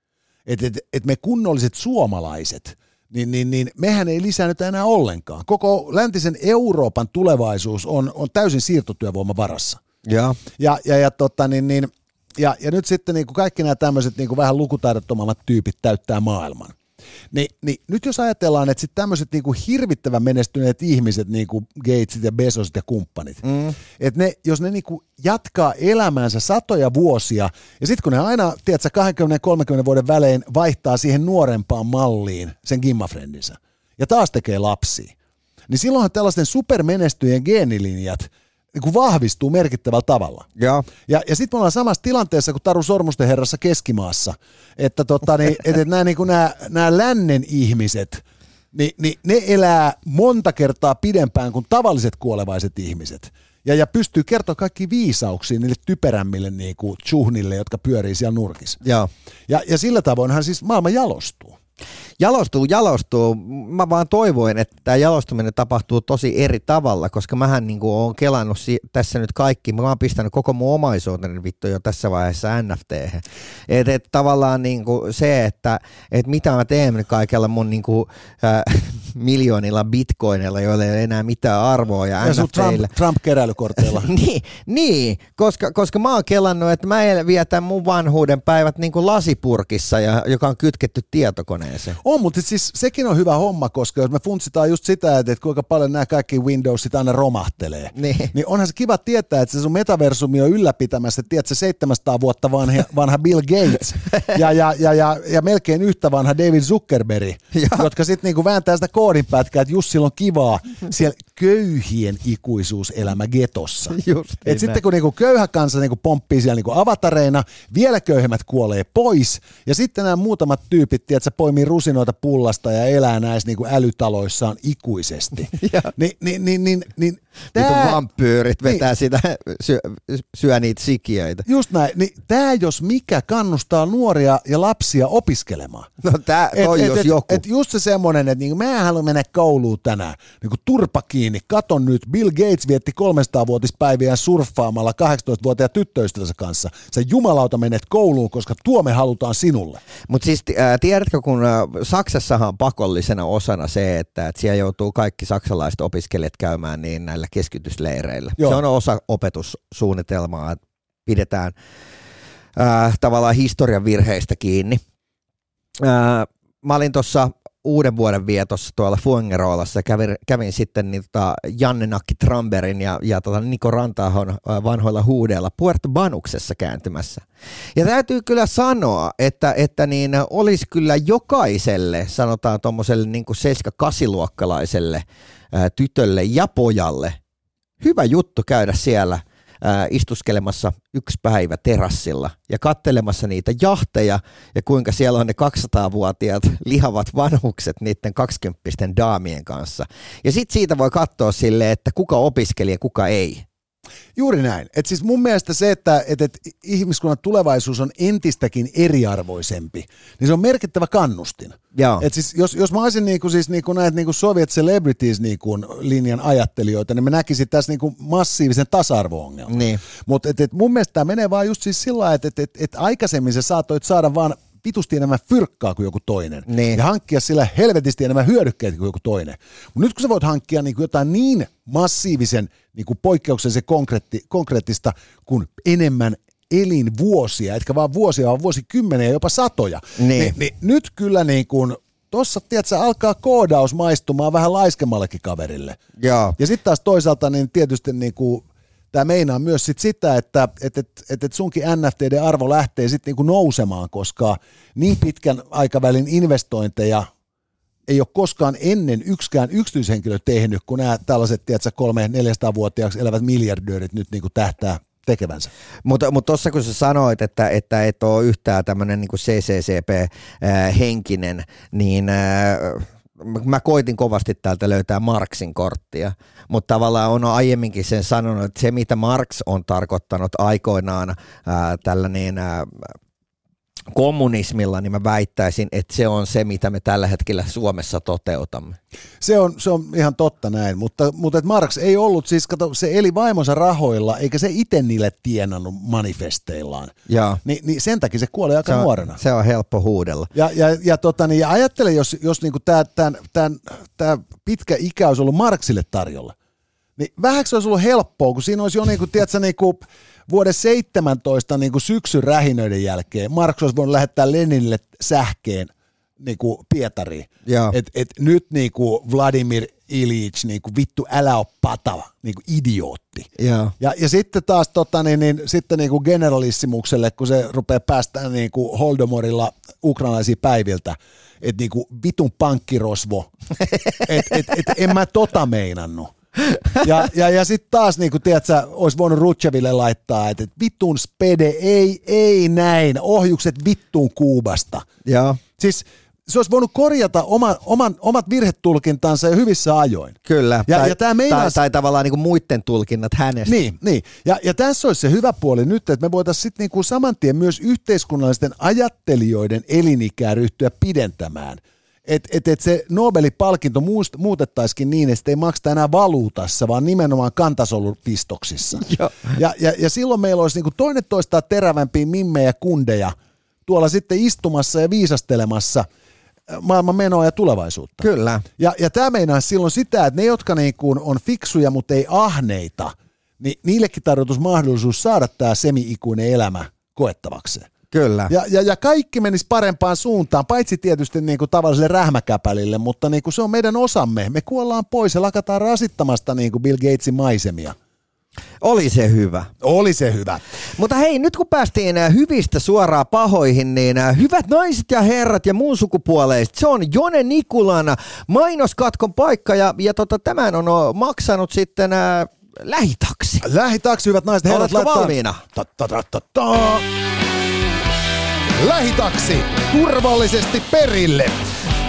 Että et, et me kunnolliset suomalaiset, niin, niin, niin mehän ei lisäännytä enää ollenkaan. Koko läntisen Euroopan tulevaisuus on, on täysin siirtotyövoiman varassa. Joo. Ja, ja, ja, tota, niin, niin, ja, ja nyt sitten niin kuin kaikki nämä tämmöiset niin kuin vähän lukutaidottomammat tyypit täyttää maailman. Ni, niin nyt jos ajatellaan, että sitten tämmöiset niin kuin hirvittävän menestyneet ihmiset, niin kuin Gatesit ja Bezosit ja kumppanit, mm. että ne, jos ne niin kuin jatkaa elämäänsä satoja vuosia, ja sitten kun ne aina, tiedätkö, 20-30 vuoden välein vaihtaa siihen nuorempaan malliin sen gimmafrendinsä, ja taas tekee lapsia, niin silloinhan tällaisten supermenestyjien geenilinjat niin kuin vahvistuu merkittävällä tavalla. Joo. Ja, ja sitten me ollaan samassa tilanteessa kuin Taru Sormusten herrassa Keskimaassa, että tota, niin, <laughs> et, et nämä, niin lännen ihmiset, niin, niin ne elää monta kertaa pidempään kuin tavalliset kuolevaiset ihmiset. Ja, ja pystyy kertoa kaikki viisauksia niille typerämmille niin kuin tsuhnille, jotka pyörii siellä nurkissa. Joo. Ja, ja sillä tavoinhan siis maailma jalostuu. Jalostuu, jalostuu. Mä vaan toivoin, että tämä jalostuminen tapahtuu tosi eri tavalla, koska mähän niin oon kelannut si- tässä nyt kaikki. Mä oon pistänyt koko mun omaisuuteni vittu jo tässä vaiheessa NFT. Et, et tavallaan niin kuin se, että et mitä mä teen kaikella mun niin kuin, äh, <laughs> miljoonilla bitcoinilla, joilla ei ole enää mitään arvoa. Ja, Ja sun Trump, NFTillä. Trump-keräilykorteilla. <laughs> niin, niin koska, koska mä oon kelannut, että mä vietän mun vanhuuden päivät niin kuin lasipurkissa, ja, joka on kytketty tietokoneeseen. On, mutta siis sekin on hyvä homma, koska jos me funtsitaan just sitä, että, että kuinka paljon nämä kaikki Windowsit aina romahtelee, Niin. niin onhan se kiva tietää, että se sun metaversumi on ylläpitämässä, tiedätkö, 700 vuotta vanha, vanha Bill Gates <laughs> ja, ja, ja, ja, ja melkein yhtä vanha David Zuckerberg, Ja. jotka sitten niinku vääntää sitä koodinpätkää, että just silloin kivaa siellä köyhien ikuisuuselämä getossa. Just Et niin sitten kun niinku köyhä kansa niinku pomppii siellä niinku avatareina, vielä köyhemmät kuolee pois, ja sitten nämä muutamat tyypit, tiedätkö, poimii rusinoita pullasta ja elää näissä niinku älytaloissaan ikuisesti. <laughs> Ni, niin, niin, niin, niin, Vitun tää, vampyyrit vetää Niin. sitä, syö, syö niitä sikiöitä. just näin, niin tämä jos mikä kannustaa nuoria ja lapsia opiskelemaan. No tää, toi et, jos et, joku. Et just se semmoinen, että niinku, mä en halua mennä kouluun tänään. Niinku, turpa kiinni, katon nyt, Bill Gates vietti 300-vuotispäiviä surffaamalla 18-vuotiaan tyttöystävänsä kanssa. Sä jumalauta menet kouluun, koska tuo me halutaan sinulle. Mutta siis ää, tiedätkö, kun Saksassahan on pakollisena osana se, että, että siellä joutuu kaikki saksalaiset opiskelijat käymään niin näillä keskitysleireillä. Joo. Se on osa opetussuunnitelmaa, että pidetään ää, tavallaan historian virheistä kiinni. Ää, mä olin tuossa uuden vuoden vietossa tuolla Fuengerolassa kävin, kävin sitten niin, tota, Janne Nakki Tramberin ja, ja tota Niko Rantahon vanhoilla huudeilla Puerto Banuksessa kääntymässä. Ja täytyy kyllä sanoa, että, että niin olisi kyllä jokaiselle, sanotaan tuommoiselle niin 7-8-luokkalaiselle ää, tytölle ja pojalle hyvä juttu käydä siellä istuskelemassa yksi päivä terassilla ja kattelemassa niitä jahteja ja kuinka siellä on ne 200-vuotiaat lihavat vanhukset niiden 20 daamien kanssa. Ja sitten siitä voi katsoa sille, että kuka opiskeli ja kuka ei. Juuri näin. Et siis mun mielestä se, että et, et ihmiskunnan tulevaisuus on entistäkin eriarvoisempi, niin se on merkittävä kannustin. Joo. Et siis, jos, jos mä olisin niinku, siis niinku näitä niinku Soviet Celebrities niinku linjan ajattelijoita, niin mä näkisin tässä niinku massiivisen tasa-arvo-ongelman. Niin. Mutta et, et mun mielestä tämä menee vaan just siis sillä että et, et, et aikaisemmin sä saatoit saada vaan vitusti enemmän fyrkkaa kuin joku toinen. Niin. Ja hankkia sillä helvetisti enemmän hyödykkeitä kuin joku toinen. Mutta nyt kun sä voit hankkia niinku jotain niin massiivisen niinku poikkeuksellisen konkreetti, konkreettista kuin enemmän elinvuosia, etkä vaan vuosia, vaan vuosikymmeniä, jopa satoja. Niin. Niin, niin nyt kyllä niin kuin, tossa tiedätkö, alkaa koodaus maistumaan vähän laiskemmallekin kaverille. Joo. Ja sitten taas toisaalta niin tietysti niin kuin, tämä meinaa myös sit sitä, että et, et, et, et sunkin NFTiden arvo lähtee sitten niinku nousemaan, koska niin pitkän aikavälin investointeja ei ole koskaan ennen yksikään yksityishenkilö tehnyt, kun nämä tällaiset, tiedätkö, kolme 400-vuotiaaksi elävät miljardöörit nyt niinku tähtää tekevänsä. Mutta mut tuossa kun sä sanoit, että, että et ole yhtään tämmöinen niin CCCP-henkinen, niin äh, mä koitin kovasti täältä löytää Marksin korttia, mutta tavallaan on aiemminkin sen sanonut, että se mitä Marx on tarkoittanut aikoinaan ää, tällä niin, ää, kommunismilla, niin mä väittäisin, että se on se, mitä me tällä hetkellä Suomessa toteutamme. Se on, se on ihan totta näin, mutta, mutta et Marx ei ollut siis, kato, se eli vaimonsa rahoilla, eikä se itse niille tienannut manifesteillaan. Ni, niin sen takia se kuoli aika Se on, nuorena. se on helppo huudella. Ja, ja, ja, tota, niin, ja ajattele, jos, jos niinku tämä tän, tän, tää pitkä ikä olisi ollut Marksille tarjolla, niin vähäksi se olisi ollut helppoa, kun siinä olisi jo niinku, tiedätkö, niinku, vuoden 17 niinku syksyn rähinöiden jälkeen Marx olisi voinut lähettää Leninille sähkeen niinku Pietariin. Joo. Et, et nyt niinku Vladimir Ilyich, niinku, vittu älä ole patava, niinku idiootti. Joo. Ja, ja sitten taas tota, niin, niin, sitten niin kuin generalissimukselle, kun se rupeaa päästään niin kuin Holdomorilla ukrainaisia päiviltä, että niin kuin vitun pankkirosvo, <laughs> että et, et, en mä tota meinannut. Ja, ja, ja sitten taas, niin kuin, tiedätkö, olisi voinut Rutscheville laittaa, että et vitun spede, ei, ei näin, ohjukset vittuun Kuubasta. Joo. Siis se olisi voinut korjata oma, oman, omat virhetulkintansa jo hyvissä ajoin. Kyllä. Ja- tai, ja tää meinaa- tai, tai tavallaan niin muiden tulkinnat hänestä. Niin, niin. Ja, ja tässä olisi se hyvä puoli nyt, että me voitaisiin sitten niinku saman tien myös yhteiskunnallisten ajattelijoiden elinikää ryhtyä pidentämään. Että et, et se Nobelin-palkinto muust- muutettaisikin niin, että ei makseta enää valuutassa, vaan nimenomaan kantasolupistoksissa. <laughs> Ja, ja, ja silloin meillä olisi niinku toinen toistaan terävämpiä mimmejä kundeja tuolla sitten istumassa ja viisastelemassa maailman menoa ja tulevaisuutta. Kyllä. Ja, ja tämä meinaa silloin sitä, että ne, jotka niin kuin on fiksuja, mutta ei ahneita, niin niillekin tarjotus mahdollisuus saada tämä semi-ikuinen elämä koettavakseen. Kyllä. Ja, ja, ja kaikki menisi parempaan suuntaan, paitsi tietysti niin kuin tavalliselle rähmäkäpälille, mutta niin kuin se on meidän osamme. Me kuollaan pois ja lakataan rasittamasta niin kuin Bill Gatesin maisemia. Oli se hyvä. Oli se hyvä. Mutta hei, nyt kun päästiin äh, hyvistä suoraan pahoihin, niin äh, hyvät naiset ja herrat ja muun sukupuoleiset, se on Jone Nikulan mainoskatkon paikka ja, ja tota, tämän on maksanut sitten äh, lähitaksi. Lähitaksi, hyvät naiset ja herrat. Oletko laittaa- valmiina? Ta, ta, ta, ta, ta. Lähitaksi turvallisesti perille.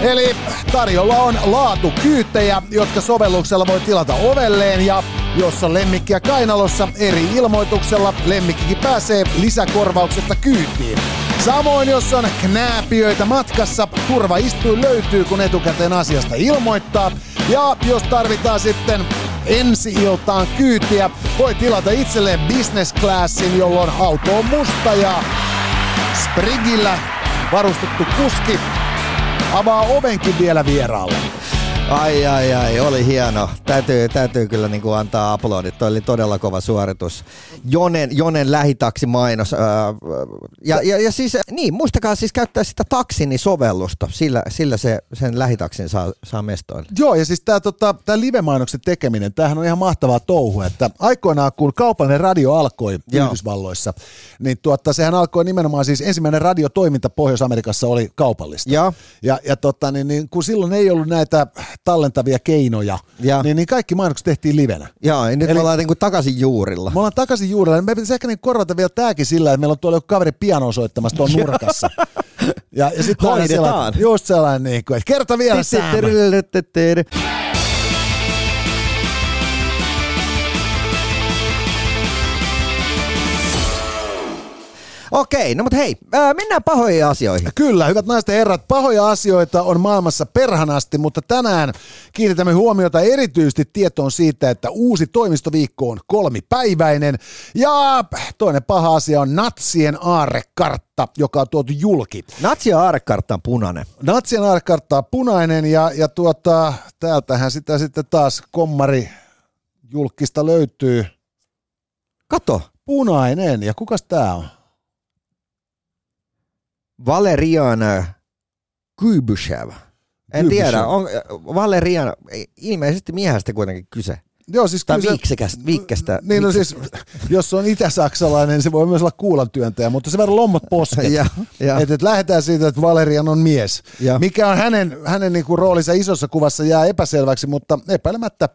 Eli tarjolla on laatukyyttejä, jotka sovelluksella voi tilata ovelleen ja jos on lemmikkiä kainalossa eri ilmoituksella, lemmikkikin pääsee lisäkorvauksetta kyytiin. Samoin jos on knääpiöitä matkassa, turvaistuin löytyy kun etukäteen asiasta ilmoittaa. Ja jos tarvitaan sitten ensi iltaan kyytiä, voi tilata itselleen business classin, jolloin auto on musta ja Sprigillä varustettu kuski avaa ovenkin vielä vieraalle. Ai ai ai, oli hieno. Täytyy, täytyy kyllä niin kuin antaa aplodit. Toi oli todella kova suoritus. Jonen, Jonen lähitaksi mainos. Ää, ja, ja, ja, siis, niin, muistakaa siis käyttää sitä taksini-sovellusta. Sillä, sillä se, sen lähitaksin saa, saa mestoille. Joo, ja siis tämä tota, tää live-mainoksen tekeminen, tämähän on ihan mahtavaa touhu, että aikoinaan kun kaupallinen radio alkoi Joo. Yhdysvalloissa, niin tuotta, sehän alkoi nimenomaan siis ensimmäinen radiotoiminta Pohjois-Amerikassa oli kaupallista. Ja, Ja, ja totta, niin, niin, kun silloin ei ollut näitä tallentavia keinoja, Ja. niin, niin kaikki mainokset tehtiin livenä. ja nyt Eli- me ollaan niin kuin takaisin juurilla. Me ollaan takaisin juurella. Me pitäisi ehkä niin korvata vielä tääkin sillä, että meillä on tuolla joku kaveri piano soittamassa tuon nurkassa. Ja, ja sitten aina Hoidetaan. sellainen, just sellainen, niin kuin, että kerta vielä Sam. Okei, no mutta hei, ää, mennään pahoihin asioihin. Kyllä, hyvät naiset ja herrat, pahoja asioita on maailmassa perhanasti, mutta tänään kiinnitämme huomiota erityisesti tietoon siitä, että uusi toimistoviikko on kolmipäiväinen. Ja toinen paha asia on natsien aarrekartta, joka on tuotu julki. Natsi ja aarekartta on punainen. Natsien aarrekartta on punainen ja, ja tuota, täältähän sitä sitten taas kommari julkista löytyy. Kato, Punainen, ja kukas tää on? Valerian Kybyshev. En Kybyshev. tiedä, on Valerian, ilmeisesti miehestä kuitenkin kyse. Joo, siis Tai viiksekästä, viikkestä. Niin no siis, jos on itä-saksalainen, niin se voi myös olla kuulantyöntäjä, mutta se verran lommot posket. <laughs> Ja, ja. Et, et lähdetään siitä, että Valerian on mies. Ja. Mikä on hänen, hänen niinku roolinsa isossa kuvassa jää epäselväksi, mutta epäilemättä,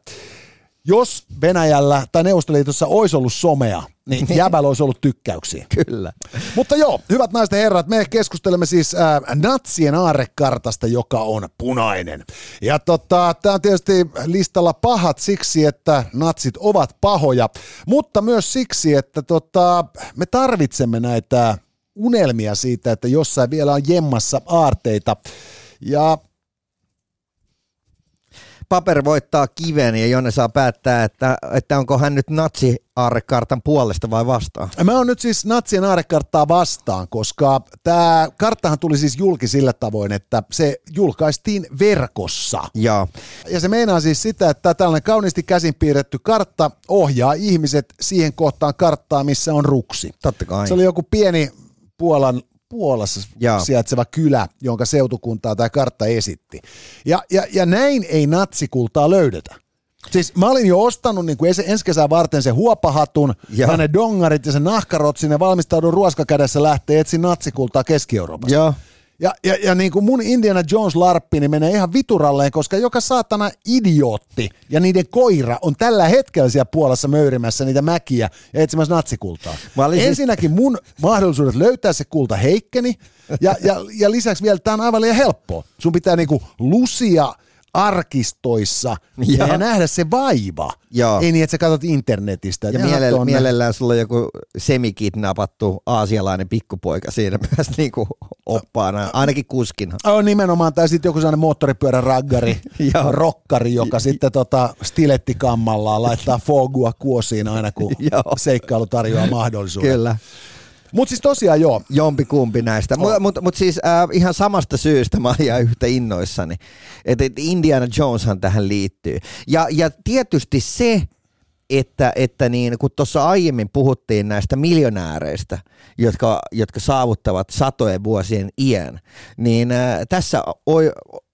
jos Venäjällä tai Neuvostoliitossa olisi ollut somea, niin <laughs> jäbällä olisi ollut tykkäyksiä. Kyllä. Mutta joo, hyvät naiset ja herrat, me keskustelemme siis äh, natsien aarrekartasta, joka on punainen. Ja tota, tämä on tietysti listalla pahat siksi, että natsit ovat pahoja, mutta myös siksi, että tota, me tarvitsemme näitä unelmia siitä, että jossain vielä on jemmassa aarteita. Ja Paper voittaa kiven ja Jonne saa päättää, että, että onko hän nyt natsi aarrekartan puolesta vai vastaan. Mä oon nyt siis natsien aarekarttaa vastaan, koska tämä karttahan tuli siis julki sillä tavoin, että se julkaistiin verkossa. Ja Ja se meinaa siis sitä, että tällainen kauniisti käsin piirretty kartta ohjaa ihmiset siihen kohtaan karttaa, missä on ruksi. totta kai. Se oli joku pieni Puolan, Puolassa Joo. sijaitseva kylä, jonka seutukuntaa tämä kartta esitti. Ja, ja, ja näin ei natsikultaa löydetä. Siis mä olin jo ostanut niin kuin ensi, kesää varten sen huopahatun, ja ne dongarit ja sen nahkarotsin ja valmistaudun ruoskakädessä lähtee etsin natsikultaa Keski-Euroopasta. Joo. Ja, ja, ja niin kuin mun Indiana Jones larppi niin menee ihan vituralleen, koska joka saatana idiootti ja niiden koira on tällä hetkellä siellä Puolassa möyrimässä niitä mäkiä ja etsimässä natsikultaa. Siis- Ensinnäkin mun mahdollisuudet löytää se kulta heikkeni ja, ja, ja lisäksi vielä tämä on aivan liian helppoa. Sun pitää niinku lusia arkistoissa ja, ja nähdä se vaiva. Joo. Ei niin, että sä katsot internetistä. Ja mielellä, tonne. mielellään sulla on joku semikidnappattu aasialainen pikkupoika siinä <laughs> myös niinku oppaana, ainakin kuskina. On nimenomaan, tai sitten joku sellainen moottoripyörän raggari, <laughs> Joo. rokkari, joka sitten tota stilettikammallaan laittaa <laughs> fogua kuosiin aina, kun seikkailu tarjoaa mahdollisuuden. Kyllä. Mutta siis tosiaan joo. Jompi kumpi näistä. Mutta mut, mut siis äh, ihan samasta syystä mä ihan yhtä innoissani, että et Indiana Joneshan tähän liittyy. Ja, ja tietysti se, että, että niin, kun tuossa aiemmin puhuttiin näistä miljonääreistä, jotka, jotka saavuttavat satojen vuosien iän, niin äh, tässä oi,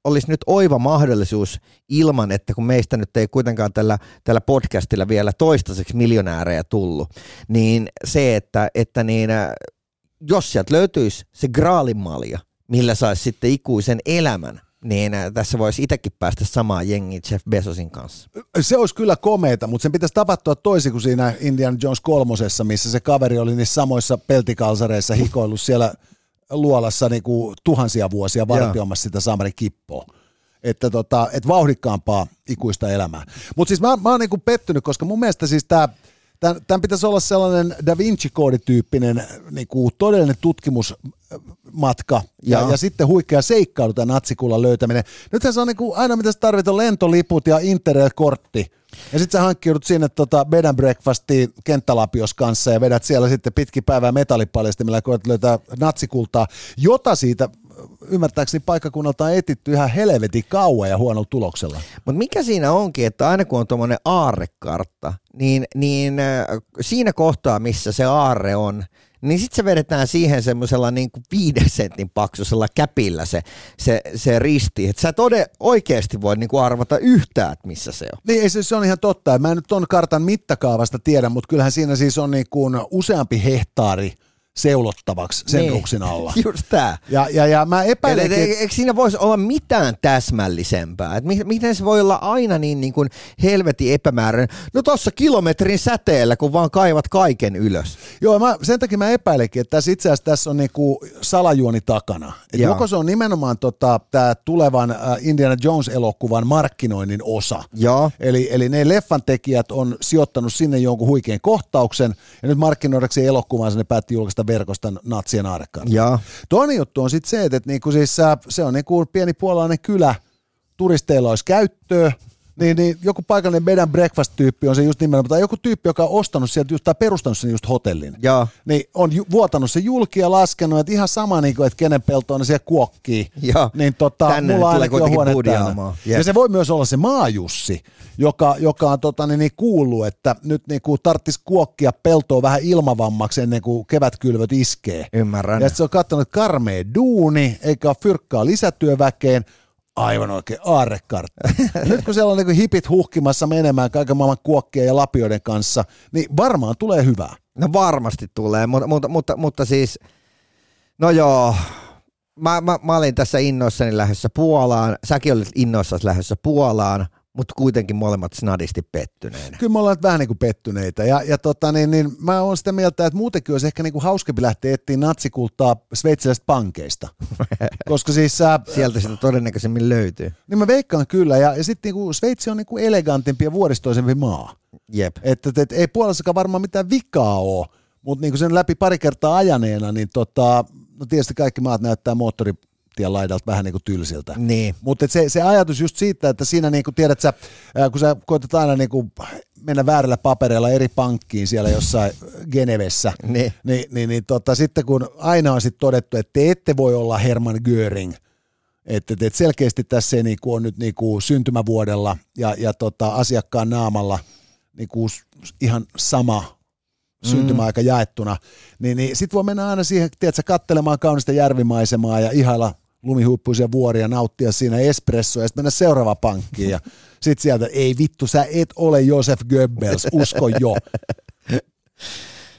olisi nyt oiva mahdollisuus ilman, että kun meistä nyt ei kuitenkaan tällä, tällä podcastilla vielä toistaiseksi miljonäärejä tullut, niin se, että, että niin, äh, jos sieltä löytyisi se graalimalja, millä saisi sitten ikuisen elämän, niin äh, tässä voisi itsekin päästä samaan jengiin Jeff Bezosin kanssa. Se olisi kyllä komeeta, mutta sen pitäisi tapahtua toisin kuin siinä Indiana Jones kolmosessa, missä se kaveri oli niissä samoissa peltikalsareissa hikoillut siellä luolassa niin kuin tuhansia vuosia vartioimassa sitä Samari Kippoa. Että tota, et vauhdikkaampaa ikuista elämää. Mutta siis mä, mä oon niinku pettynyt, koska mun mielestä siis tämä Tämän, tämän pitäisi olla sellainen Da Vinci-koodityyppinen niin kuin todellinen tutkimusmatka ja, ja, ja sitten huikea seikkailu tämän natsikullan löytäminen. Nythän se on niin kuin, aina mitä sä tarvit on lentoliput ja interrail-kortti. Ja sitten sä hankkiudut sinne tota bed and breakfastiin kenttälapios kanssa ja vedät siellä sitten pitki päivää metallipaljastimilla ja koet löytää natsikultaa, jota siitä ymmärtääkseni paikkakunnalta on etitty ihan helvetin kauan ja huonolla tuloksella. Mutta mikä siinä onkin, että aina kun on tuommoinen aarrekartta, niin, niin äh, siinä kohtaa, missä se aarre on, niin sitten se vedetään siihen semmoisella niin kuin viiden sentin paksuisella käpillä se, se, se risti. Että sä et ode, oikeasti voi niin kuin arvata yhtään, että missä se on. Niin, se, se on ihan totta. Mä en nyt ton kartan mittakaavasta tiedä, mutta kyllähän siinä siis on niin kuin useampi hehtaari – seulottavaksi sen niin. ruksin alla. <laughs> Just tää. Ja, ja, ja mä epäilen, että... Eikö siinä voisi olla mitään täsmällisempää? Et miten se voi olla aina niin, niin kuin helvetin epämääräinen? No tossa kilometrin säteellä, kun vaan kaivat kaiken ylös. Joo, mä, sen takia mä epäilenkin, että tässä itse asiassa tässä on niinku salajuoni takana. Et joko se on nimenomaan tota, tämä tulevan uh, Indiana Jones-elokuvan markkinoinnin osa. Joo. Eli, eli ne leffan tekijät on sijoittanut sinne jonkun huikean kohtauksen, ja nyt markkinoidakseen elokuvansa ne päätti julkaista verkosta natsien arkaan. Ja. Toinen juttu on sitten se, että niinku siis, se on niinku pieni puolalainen kylä, turisteilla olisi käyttöä, niin, niin joku paikallinen bed and breakfast-tyyppi on se just nimenomaan, tai joku tyyppi, joka on ostanut sieltä just, tai perustanut sen just hotellin, ja. niin on ju, vuotanut se julki ja laskenut, että ihan sama, niin kuin, että kenen pelto ne siellä kuokkii, ja. niin tota, Tänne mulla ainakin on huone Ja se voi myös olla se maajussi, joka, joka on tota, niin, niin kuullut, että nyt niin kuin tarttisi kuokkia peltoa vähän ilmavammaksi ennen kuin kevätkylvöt iskee. Ymmärrän. Ja se on katsonut karmea duuni, eikä ole fyrkkaa lisätyöväkeen, aivan oikein aarrekartta. <laughs> Nyt kun siellä on niin hipit huhkimassa menemään kaiken maailman kuokkien ja lapioiden kanssa, niin varmaan tulee hyvää. No varmasti tulee, mutta, mutta, mutta, mutta siis, no joo, mä, mä, mä olin tässä innoissani lähdössä Puolaan, säkin olit innoissasi lähdössä Puolaan, mutta kuitenkin molemmat snadisti pettyneinä. Kyllä me ollaan vähän niin kuin pettyneitä. Ja, ja tota, niin, niin, mä oon sitä mieltä, että muutenkin olisi ehkä niin kuin hauskempi lähteä etsiä natsikultaa sveitsiläisistä pankeista. <laughs> Koska siis... Äh, Sieltä sitä todennäköisemmin löytyy. Niin mä veikkaan kyllä. Ja, ja sitten niin Sveitsi on niin kuin elegantimpi ja vuoristoisempi maa. Jep. Että et, et, ei Puolassakaan varmaan mitään vikaa ole. Mutta niin sen läpi pari kertaa ajaneena, niin tota, no tietysti kaikki maat näyttää moottori tien laidalta vähän niin kuin tylsiltä. Niin. Mutta se, se ajatus just siitä, että siinä niin kuin tiedät sä, kun sä koetat aina niin kuin mennä väärällä papereilla eri pankkiin siellä jossain Genevessä, <laughs> niin, niin, niin, niin tota, sitten kun aina on sitten todettu, että te ette voi olla Herman Göring, että et selkeästi tässä ei niinku ole nyt niinku syntymävuodella ja, ja tota, asiakkaan naamalla niinku ihan sama syntymäaika mm. jaettuna, niin, niin sitten voi mennä aina siihen, tiedätkö, kattelemaan kaunista järvimaisemaa ja ihailla lumihuippuisia vuoria, nauttia siinä espressoa ja sitten mennä seuraavaan pankkiin ja <laughs> sitten sieltä, ei vittu, sä et ole Josef Goebbels, usko jo.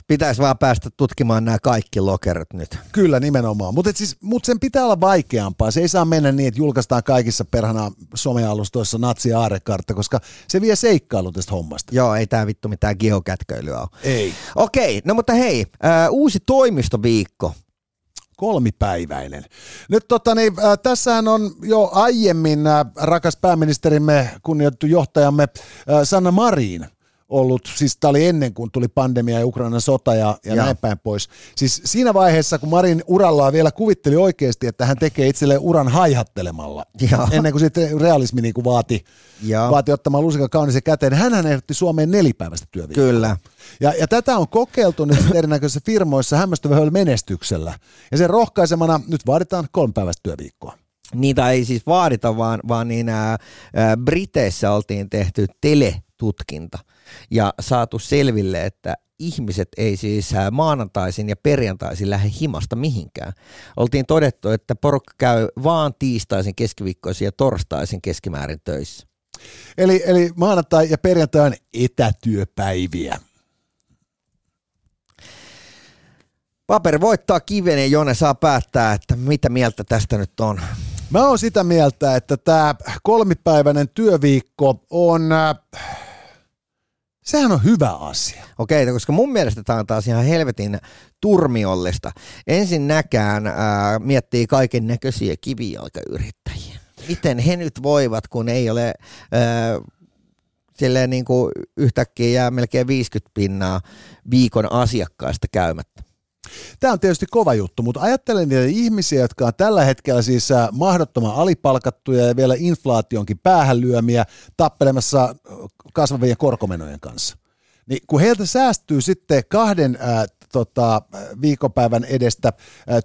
Pitäisi vaan päästä tutkimaan nämä kaikki lokerot nyt. Kyllä, nimenomaan. Mutta siis, mut sen pitää olla vaikeampaa. Se ei saa mennä niin, että julkaistaan kaikissa perhana somealustoissa natsi aarekartta, koska se vie seikkailu tästä hommasta. Joo, ei tämä vittu mitään geokätköilyä ole. Ei. Okei, no mutta hei, äh, uusi toimistoviikko kolmipäiväinen. Nyt tota, niin, äh, tässähän on jo aiemmin äh, rakas pääministerimme, kunnioitettu johtajamme äh, Sanna Marin ollut, siis tämä oli ennen kuin tuli pandemia ja Ukrainan sota ja, ja Joo. näin päin pois. Siis siinä vaiheessa, kun Marin urallaan vielä kuvitteli oikeasti, että hän tekee itselleen uran haihattelemalla, Joo. ennen kuin sitten realismi niin kuin vaati, Joo. vaati ottamaan lusikan kaunisen käteen, niin hänhän ehdotti Suomeen nelipäiväistä työviikkoa. Kyllä. Ja, ja tätä on kokeiltu nyt erinäköisissä firmoissa hämmästyvällä menestyksellä. Ja sen rohkaisemana nyt vaaditaan kolmipäiväistä työviikkoa. Niitä ei siis vaadita, vaan, vaan niin ää, Briteissä oltiin tehty teletutkinta ja saatu selville, että ihmiset ei siis maanantaisin ja perjantaisin lähde himasta mihinkään. Oltiin todettu, että porukka käy vaan tiistaisin, keskiviikkoisin ja torstaisin keskimäärin töissä. Eli, eli maanantai ja perjantai on etätyöpäiviä. Paperi voittaa kiven ja Jone saa päättää, että mitä mieltä tästä nyt on. Mä oon sitä mieltä, että tämä kolmipäiväinen työviikko on, äh, sehän on hyvä asia. Okei, koska mun mielestä tämä on taas ihan helvetin turmiollista. Ensinnäkään ää, miettii kaiken näköisiä kivijalkayrittäjiä. Miten he nyt voivat, kun ei ole ää, silleen niin kuin yhtäkkiä jää melkein 50 pinnaa viikon asiakkaista käymättä. Tämä on tietysti kova juttu, mutta ajattelen niitä ihmisiä, jotka on tällä hetkellä siis äh, mahdottoman alipalkattuja ja vielä inflaationkin päähän lyömiä tappelemassa äh, kasvavien korkomenojen kanssa. Niin kun heiltä säästyy sitten kahden ää, tota, viikonpäivän edestä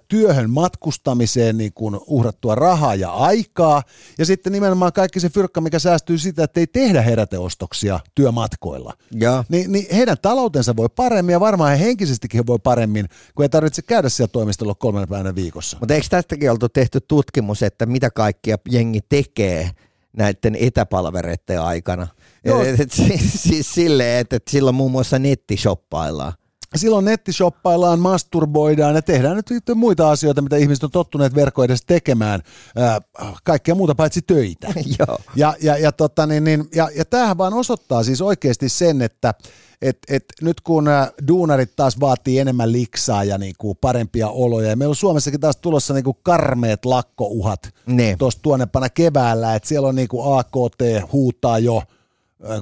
työhön matkustamiseen niin kun uhrattua rahaa ja aikaa, ja sitten nimenomaan kaikki se fyrkka, mikä säästyy sitä, että ei tehdä heräteostoksia työmatkoilla, Ja. niin, niin heidän taloutensa voi paremmin ja varmaan he henkisestikin he voi paremmin, kun ei tarvitse käydä siellä toimistolla kolmen päivänä viikossa. Mutta eikö tästäkin oltu tehty tutkimus, että mitä kaikkia jengi tekee näiden etäpalvereiden aikana? Joo. Et, et, siis, siis silleen, että, että silloin muun muassa nettishoppaillaan. Silloin nettishoppaillaan, masturboidaan ja tehdään nyt muita asioita, mitä ihmiset on tottuneet verkko edessä tekemään, ää, kaikkea muuta paitsi töitä. <laughs> Joo. Ja, ja, ja, tota, niin, niin, ja, ja tämähän vaan osoittaa siis oikeasti sen, että et, et nyt kun duunarit taas vaatii enemmän liksaa ja niin kuin parempia oloja, ja meillä on Suomessakin taas tulossa niin kuin karmeet lakkouhat tuossa tuonnepana keväällä, että siellä on niin kuin AKT huutaa jo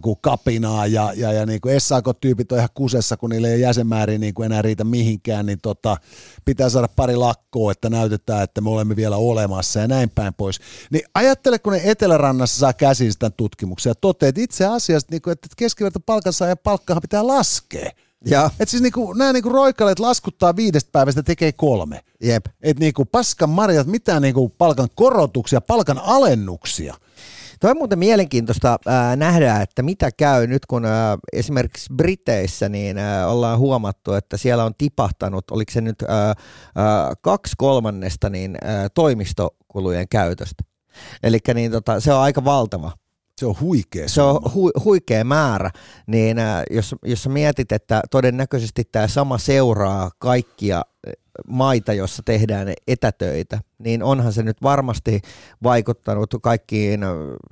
kuin kapinaa ja, ja, ja niin kuin SAK-tyypit on ihan kusessa, kun niille ei jäsenmäärin niin kuin enää riitä mihinkään, niin tota, pitää saada pari lakkoa, että näytetään, että me olemme vielä olemassa ja näin päin pois. Niin ajattele, kun ne Etelärannassa saa käsiin tämän tutkimuksen ja toteaa, että itse asiassa, niin kuin, että keskiverto palkansaajan palkkahan pitää laskea. Ja, Että siis niinku, nämä niinku roikaleet laskuttaa viidestä päivästä tekee kolme. jep. Että niinku paskan marjat, mitään niinku palkan korotuksia, palkan alennuksia. Toi on muuten mielenkiintoista ää, nähdä, että mitä käy nyt, kun ää, esimerkiksi Briteissä niin ää, ollaan huomattu, että siellä on tipahtanut, oliko se nyt ää, ää, kaksi kolmannesta niin ää, toimistokulujen käytöstä. Eli niin tota, se on aika valtava. Se on huikea. Se on hu, huikea määrä, niin ää, jos, jos mietit, että todennäköisesti tämä sama seuraa kaikkia maita, jossa tehdään etätöitä, niin onhan se nyt varmasti vaikuttanut kaikkiin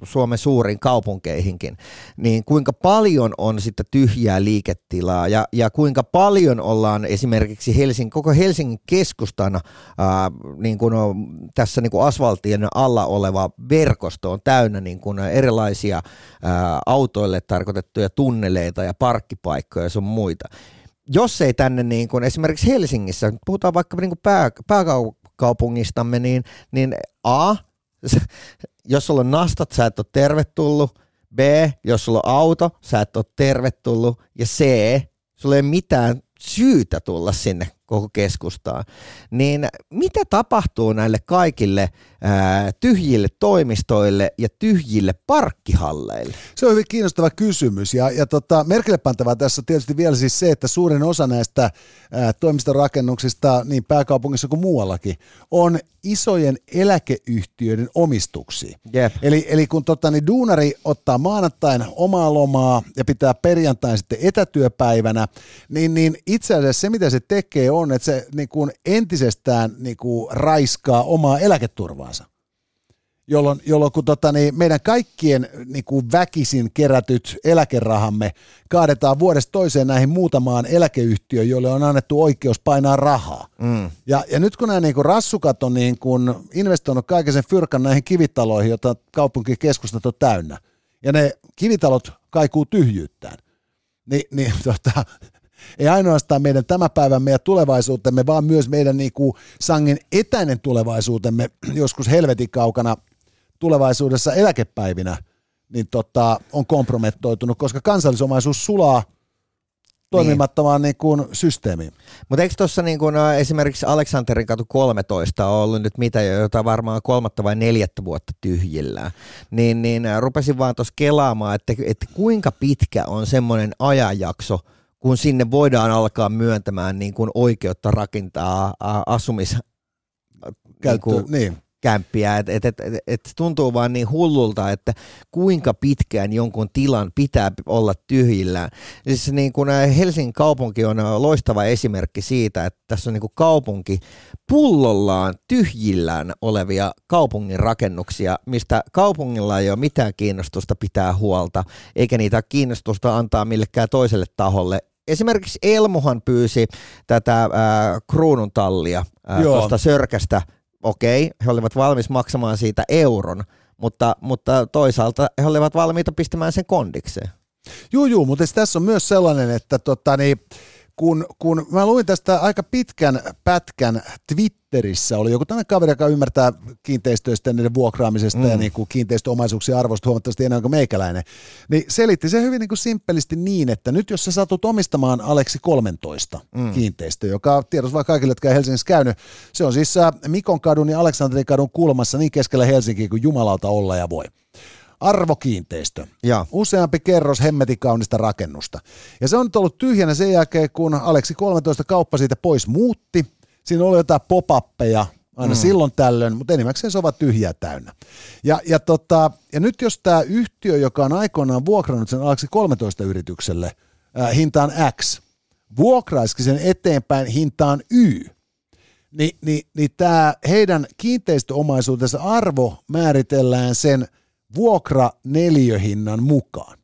Suomen suurin kaupunkeihinkin. Niin kuinka paljon on sitten tyhjää liiketilaa ja, ja kuinka paljon ollaan esimerkiksi Helsingin, koko Helsingin keskustan ää, niin kuin on, tässä niin kuin asfaltien alla oleva verkosto on täynnä niin kuin erilaisia ää, autoille tarkoitettuja tunneleita ja parkkipaikkoja ja sun muita. Jos ei tänne niin kuin esimerkiksi Helsingissä, puhutaan vaikka niin kuin pää, pääkaupungistamme, niin, niin A, <laughs> jos sulla on nastat, sä et ole tervetullut, B, jos sulla on auto, sä et ole tervetullut, ja C, sulla ei ole mitään syytä tulla sinne koko keskustaan. Niin mitä tapahtuu näille kaikille ää, tyhjille toimistoille ja tyhjille parkkihalleille? Se on hyvin kiinnostava kysymys ja, ja tota, merkille pantavaa tässä on tietysti vielä siis se, että suurin osa näistä ää, toimistorakennuksista niin pääkaupungissa kuin muuallakin on isojen eläkeyhtiöiden omistuksia. Jep. Eli, eli kun tota, niin duunari ottaa maanantain omaa lomaa ja pitää perjantain sitten etätyöpäivänä, niin, niin itse asiassa se mitä se tekee on, että se niin kuin entisestään niin kuin raiskaa omaa eläketurvaansa jolloin, jolloin kun tota, niin meidän kaikkien niin kuin väkisin kerätyt eläkerahamme kaadetaan vuodesta toiseen näihin muutamaan eläkeyhtiöön, joille on annettu oikeus painaa rahaa. Mm. Ja, ja nyt kun nämä niin kuin rassukat on niin kuin investoinut kaiken sen fyrkan näihin kivitaloihin, joita kaupunkikeskustat on täynnä, ja ne kivitalot kaikuu tyhjyyttään, niin, niin <laughs> tota, ei ainoastaan meidän tämä päivämme ja tulevaisuutemme, vaan myös meidän niin kuin sangen etäinen tulevaisuutemme joskus helvetin kaukana tulevaisuudessa eläkepäivinä niin tota, on kompromettoitunut, koska kansallisomaisuus sulaa toimimattomaan niin. Niin kuin systeemiin. Mutta eikö tuossa niin kun, esimerkiksi Aleksanterin katu 13 on ollut nyt mitä, jota varmaan kolmatta vai neljättä vuotta tyhjillään, niin, niin rupesin vaan tuossa kelaamaan, että, että kuinka pitkä on semmoinen ajanjakso, kun sinne voidaan alkaa myöntämään niin kuin oikeutta rakentaa asumis... Käyttö, niin, niin kämppiä, et, et, et, et tuntuu vaan niin hullulta, että kuinka pitkään jonkun tilan pitää olla tyhjillään. Siis niin kuin Helsingin kaupunki on loistava esimerkki siitä, että tässä on niin kuin kaupunki pullollaan tyhjillään olevia kaupungin rakennuksia, mistä kaupungilla ei ole mitään kiinnostusta pitää huolta, eikä niitä kiinnostusta antaa millekään toiselle taholle, esimerkiksi Elmuhan pyysi tätä äh, kruununtallia äh, tuosta Sörkästä okei, he olivat valmis maksamaan siitä euron, mutta, mutta toisaalta he olivat valmiita pistämään sen kondikseen. Joo, joo, mutta tässä on myös sellainen, että tota, niin, kun, kun mä luin tästä aika pitkän pätkän Twitterissä, oli joku tämmöinen kaveri, joka ymmärtää kiinteistöistä niiden vuokraamisesta mm. ja niin kuin kiinteistöomaisuuksien arvosta huomattavasti enemmän kuin meikäläinen, niin selitti se hyvin niin kuin simppelisti niin, että nyt jos sä satut omistamaan Aleksi 13 mm. kiinteistö, joka tiedossa vaan kaikille, jotka ei Helsingissä käynyt, se on siis äh, Mikon kadun ja Aleksanterin kadun kulmassa niin keskellä Helsinkiä kuin jumalauta olla ja voi arvokiinteistö. Ja. Useampi kerros hemmetin kaunista rakennusta. Ja se on nyt ollut tyhjänä sen jälkeen, kun Aleksi 13 kauppa siitä pois muutti. Siinä oli jotain pop aina mm. silloin tällöin, mutta enimmäkseen se ovat tyhjää täynnä. Ja, ja, tota, ja nyt jos tämä yhtiö, joka on aikoinaan vuokrannut sen Aleksi 13 yritykselle äh, hintaan X, vuokraisikin sen eteenpäin hintaan Y, niin, niin, niin tämä heidän kiinteistöomaisuutensa arvo määritellään sen – vuokra neliöhinnan mukaan,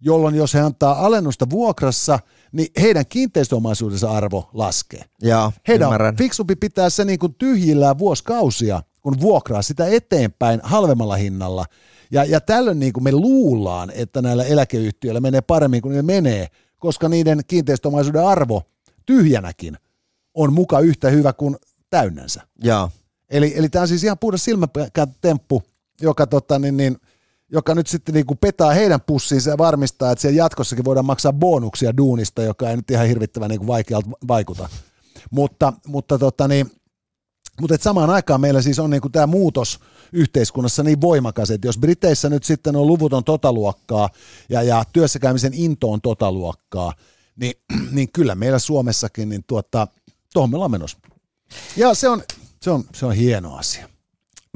jolloin jos he antaa alennusta vuokrassa, niin heidän kiinteistöomaisuudensa arvo laskee. Joo, heidän ymmärrän. on fiksumpi pitää se niin kuin tyhjillään vuosikausia, kun vuokraa sitä eteenpäin halvemmalla hinnalla. Ja, ja tällöin niin kuin me luullaan, että näillä eläkeyhtiöillä menee paremmin kuin ne menee, koska niiden kiinteistöomaisuuden arvo tyhjänäkin on muka yhtä hyvä kuin täynnänsä. Joo. Eli, eli tämä on siis ihan puhdas silmätemppu joka, tota, niin, niin, joka nyt sitten niin kuin petaa heidän pussiinsa ja varmistaa, että siellä jatkossakin voidaan maksaa bonuksia duunista, joka ei nyt ihan hirvittävän niin vaikealta vaikuta. Mutta, mutta, tota, niin, mutta et samaan aikaan meillä siis on niin kuin tämä muutos yhteiskunnassa niin voimakas, että jos Briteissä nyt sitten on luvuton totaluokkaa ja, ja työssäkäymisen into on totaluokkaa, niin, niin kyllä meillä Suomessakin, niin tuota, tuohon me ollaan menossa. Ja se on, se on, se on hieno asia.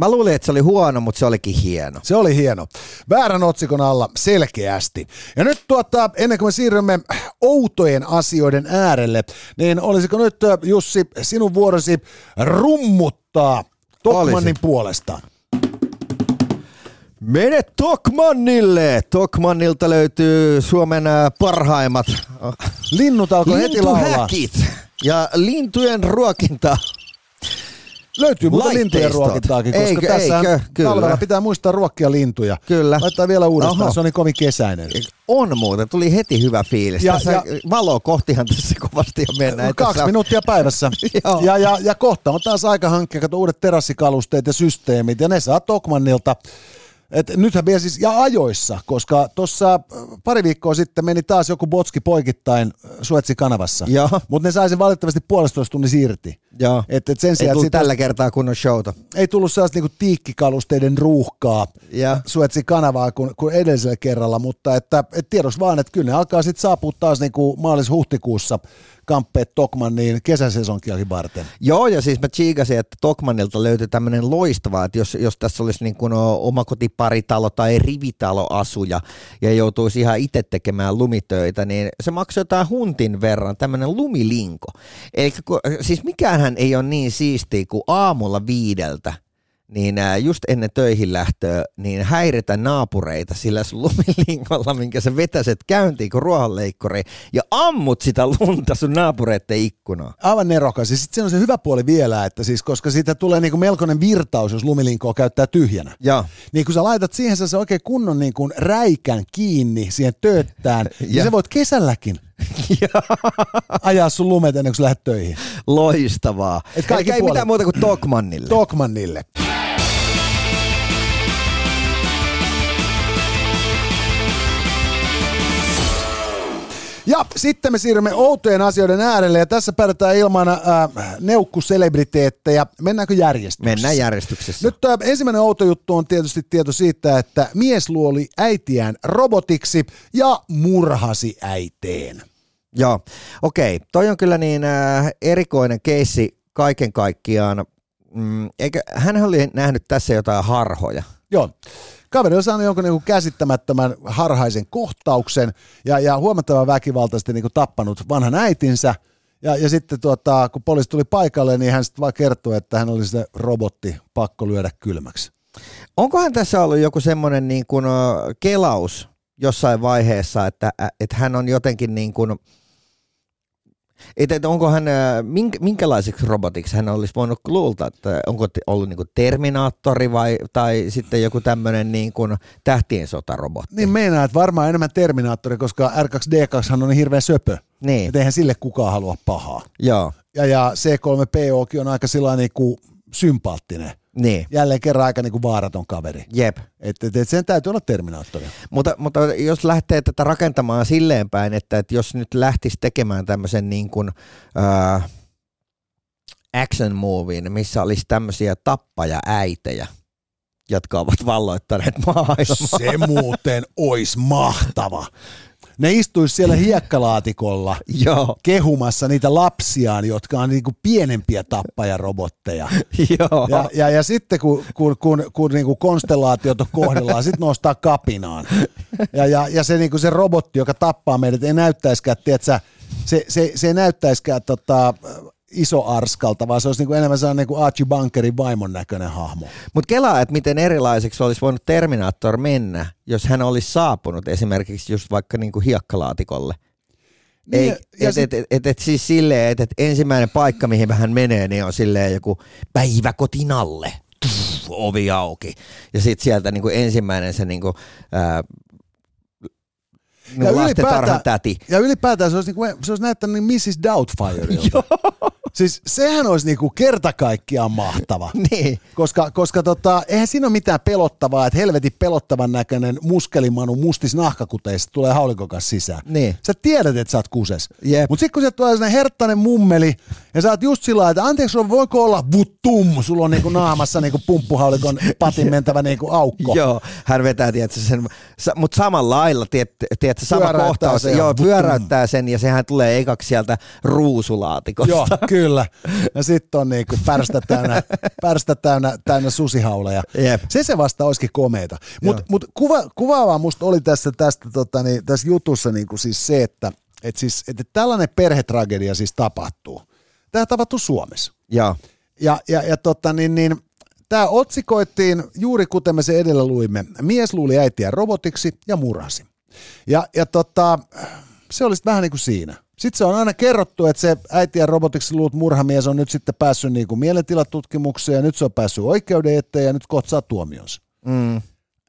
Mä luulin, että se oli huono, mutta se olikin hieno. Se oli hieno. Väärän otsikon alla selkeästi. Ja nyt tuota, ennen kuin me siirrymme outojen asioiden äärelle, niin olisiko nyt Jussi sinun vuorosi rummuttaa Tokmannin Olisi. puolesta? Mene Tokmannille! Tokmannilta löytyy Suomen parhaimmat Linnut alkoi heti laulaa. ja lintujen ruokinta Löytyy muuta lintujen ruokintaakin, koska eikö, tässä eikö, talvella pitää muistaa ruokkia lintuja. Kyllä. Laittaa vielä uudestaan, Oho. se on niin kovin kesäinen. On muuten, tuli heti hyvä fiilis. Ja, tässä ja, valo kohtihan tässä kovasti jo mennään. Kaksi tässä... minuuttia päivässä. <laughs> ja, ja, ja kohta on taas aika hankkia, uudet terassikalusteet ja systeemit, ja ne saa Tokmannilta et nythän vielä siis, ja ajoissa, koska tuossa äh, pari viikkoa sitten meni taas joku botski poikittain äh, Suetsin kanavassa, mutta ne sai sen valitettavasti puolestoista tunnin irti. Joo. Et, et sen sijaan, ei tullut tällä kertaa kunnon showta. Ei tullut sellaista niinku tiikkikalusteiden ruuhkaa ja. Suetsin kanavaa kuin, kuin edellisellä kerralla, mutta että, et tiedoksi vaan, että kyllä ne alkaa sitten saapua taas niinku maalis-huhtikuussa kamppeet Tokmanniin kesäsesonkiakin varten. Joo, ja siis mä tsiikasin, että Tokmanilta löytyi tämmöinen loistava, että jos, jos tässä olisi niin kuin omakotiparitalo tai rivitaloasuja ja joutuisi ihan itse tekemään lumitöitä, niin se maksoi jotain huntin verran, tämmöinen lumilinko. Eli siis mikäänhän ei ole niin siistiä kuin aamulla viideltä niin just ennen töihin lähtöä, niin häiritä naapureita sillä sun <laughs> lumilingolla, minkä sä vetäset käyntiin kuin ruohonleikkuri ja ammut sitä lunta sun naapureiden ikkunaan. Aivan nerokas. Ja sitten se on se hyvä puoli vielä, että siis koska siitä tulee niinku melkoinen virtaus, jos lumilinkoa käyttää tyhjänä. Ja, Niin kun sä laitat siihen se oikein kunnon niin kuin räikän kiinni siihen tööttään, <laughs> niin Ja. sä voit kesälläkin <laughs> ajaa sun lumet ennen kuin sä lähdet töihin. loistavaa. Et kaikki Eikä ei mitään muuta kuin Tokmannille. Tokmannille. Ja sitten me siirrymme outojen asioiden äärelle ja tässä päätetään ilman äh, neukkuselebriteettejä. Mennäänkö järjestyksessä? Mennään järjestyksessä. Nyt äh, ensimmäinen outo juttu on tietysti tieto siitä, että mies luoli äitiään robotiksi ja murhasi äiteen. Joo, okei. Toi on kyllä niin äh, erikoinen keissi kaiken kaikkiaan. Mm, eikä, hän oli nähnyt tässä jotain harhoja. Joo. Kaveri on saanut jonkun niinku käsittämättömän harhaisen kohtauksen ja, ja huomattavan väkivaltaisesti niinku tappanut vanhan äitinsä. Ja, ja sitten tuota, kun poliisi tuli paikalle, niin hän sitten vaan kertoi, että hän oli se robotti pakko lyödä kylmäksi. Onkohan tässä ollut joku semmoinen niin kuin, kelaus jossain vaiheessa, että, että hän on jotenkin niin kuin, että, että onko hän, ö, mink, minkälaiseksi robotiksi hän olisi voinut luulta, että onko ollut niin kuin Terminaattori vai, tai sitten joku tämmöinen niin kuin tähtien sotarobotti. Niin meinaa, että varmaan enemmän Terminaattori, koska R2D2 on niin hirveän söpö. Niin, Että eihän sille kukaan halua pahaa. joo, Ja, ja C3POkin on aika sillä niinku sympaattinen. Niin, Jälleen kerran aika niinku vaaraton kaveri. jep. Että et, et sen täytyy olla Terminaattori. Mutta, mutta jos lähtee tätä rakentamaan silleen päin, että, että jos nyt lähtisi tekemään tämmöisen niin kuin, ää, action movien, missä olisi tämmöisiä tappaja-äitejä, jotka ovat valloittaneet maailmaa. Se muuten ois mahtava. Ne istuisi siellä hiekkalaatikolla <laughs> Joo, kehumassa niitä lapsiaan, jotka on niinku pienempiä tappajarobotteja. <laughs> joo. Ja, ja, ja sitten kun, kun, kun, kun niinku konstellaatiot on kohdillaan, sitten nostaa kapinaan. Ja, ja, ja se, niinku se robotti, joka tappaa meidät, ei näyttäisikään, tiedätkö, se, se, se ei näyttäisikään tota, iso arskalta, vaan se olisi niinku enemmän sellainen niinku Archie Bunkerin vaimon näköinen hahmo. Mutta kelaa, että miten erilaiseksi olisi voinut Terminaattor mennä, jos hän olisi saapunut esimerkiksi just vaikka niinku hiekkalaatikolle. Niin, ja et, et, sit- et, et, et siis silleen, että et ensimmäinen paikka, mihin hän menee, niin on silleen joku päiväkotinalle. Tuff, ovi auki. Ja sitten sieltä niinku ensimmäinen se niinku, ää, niinku lastentarhan täti. ja ylipäätään se olisi, niinku, se olisi näyttänyt niin Mrs. Doubtfireilta. <laughs> <laughs> siis sehän olisi niinku kerta kaikkiaan mahtava. <laughs> Niin, Koska, koska tota, eihän siinä ole mitään pelottavaa, että helvetin pelottavan näköinen muskelimanu mustis nahkakuteissa tulee haulikon kanssa sisään. niin. Sä tiedät, että sä oot kuses. Jep. Mutta sitten kun sieltä tulee sellainen herttainen mummeli, ja sä oot just sillä että anteeksi, voiko olla vuttum, sulla on niinku naamassa niinku pumppuhaulikon patin mentävä niinku aukko. Joo, hän vetää, tiedätkö, sen, sa, mutta samalla lailla, tiedätkö, sama kohtaus, joo, pyöräyttää sen ja sehän tulee ekaksi sieltä ruusulaatikosta. Joo, kyllä. <laughs> Ja sitten on niinku pärstä täynnä, pärstä täynnä, täynnä susihauleja. Jep. Se se vasta olisikin komeeta. Mutta mut kuva, kuvaavaa musta oli tässä, tästä, tota, niin, tässä jutussa niinku siis se, että et siis, et tällainen perhetragedia siis tapahtuu. Tämä tapahtuu Suomessa. Joo, Ja, ja, ja tota, niin, niin, tämä otsikoittiin juuri kuten me se edellä luimme. Mies luuli äitiä robotiksi ja murhasi. Ja, ja tota, se olisi vähän niin kuin siinä. Sitten se on aina kerrottu, että se äitiä robotiksi luut murhamies on nyt sitten päässyt niin kuin mielentilatutkimukseen ja nyt se on päässyt oikeuden eteen ja nyt kohta saa tuomionsa. mm,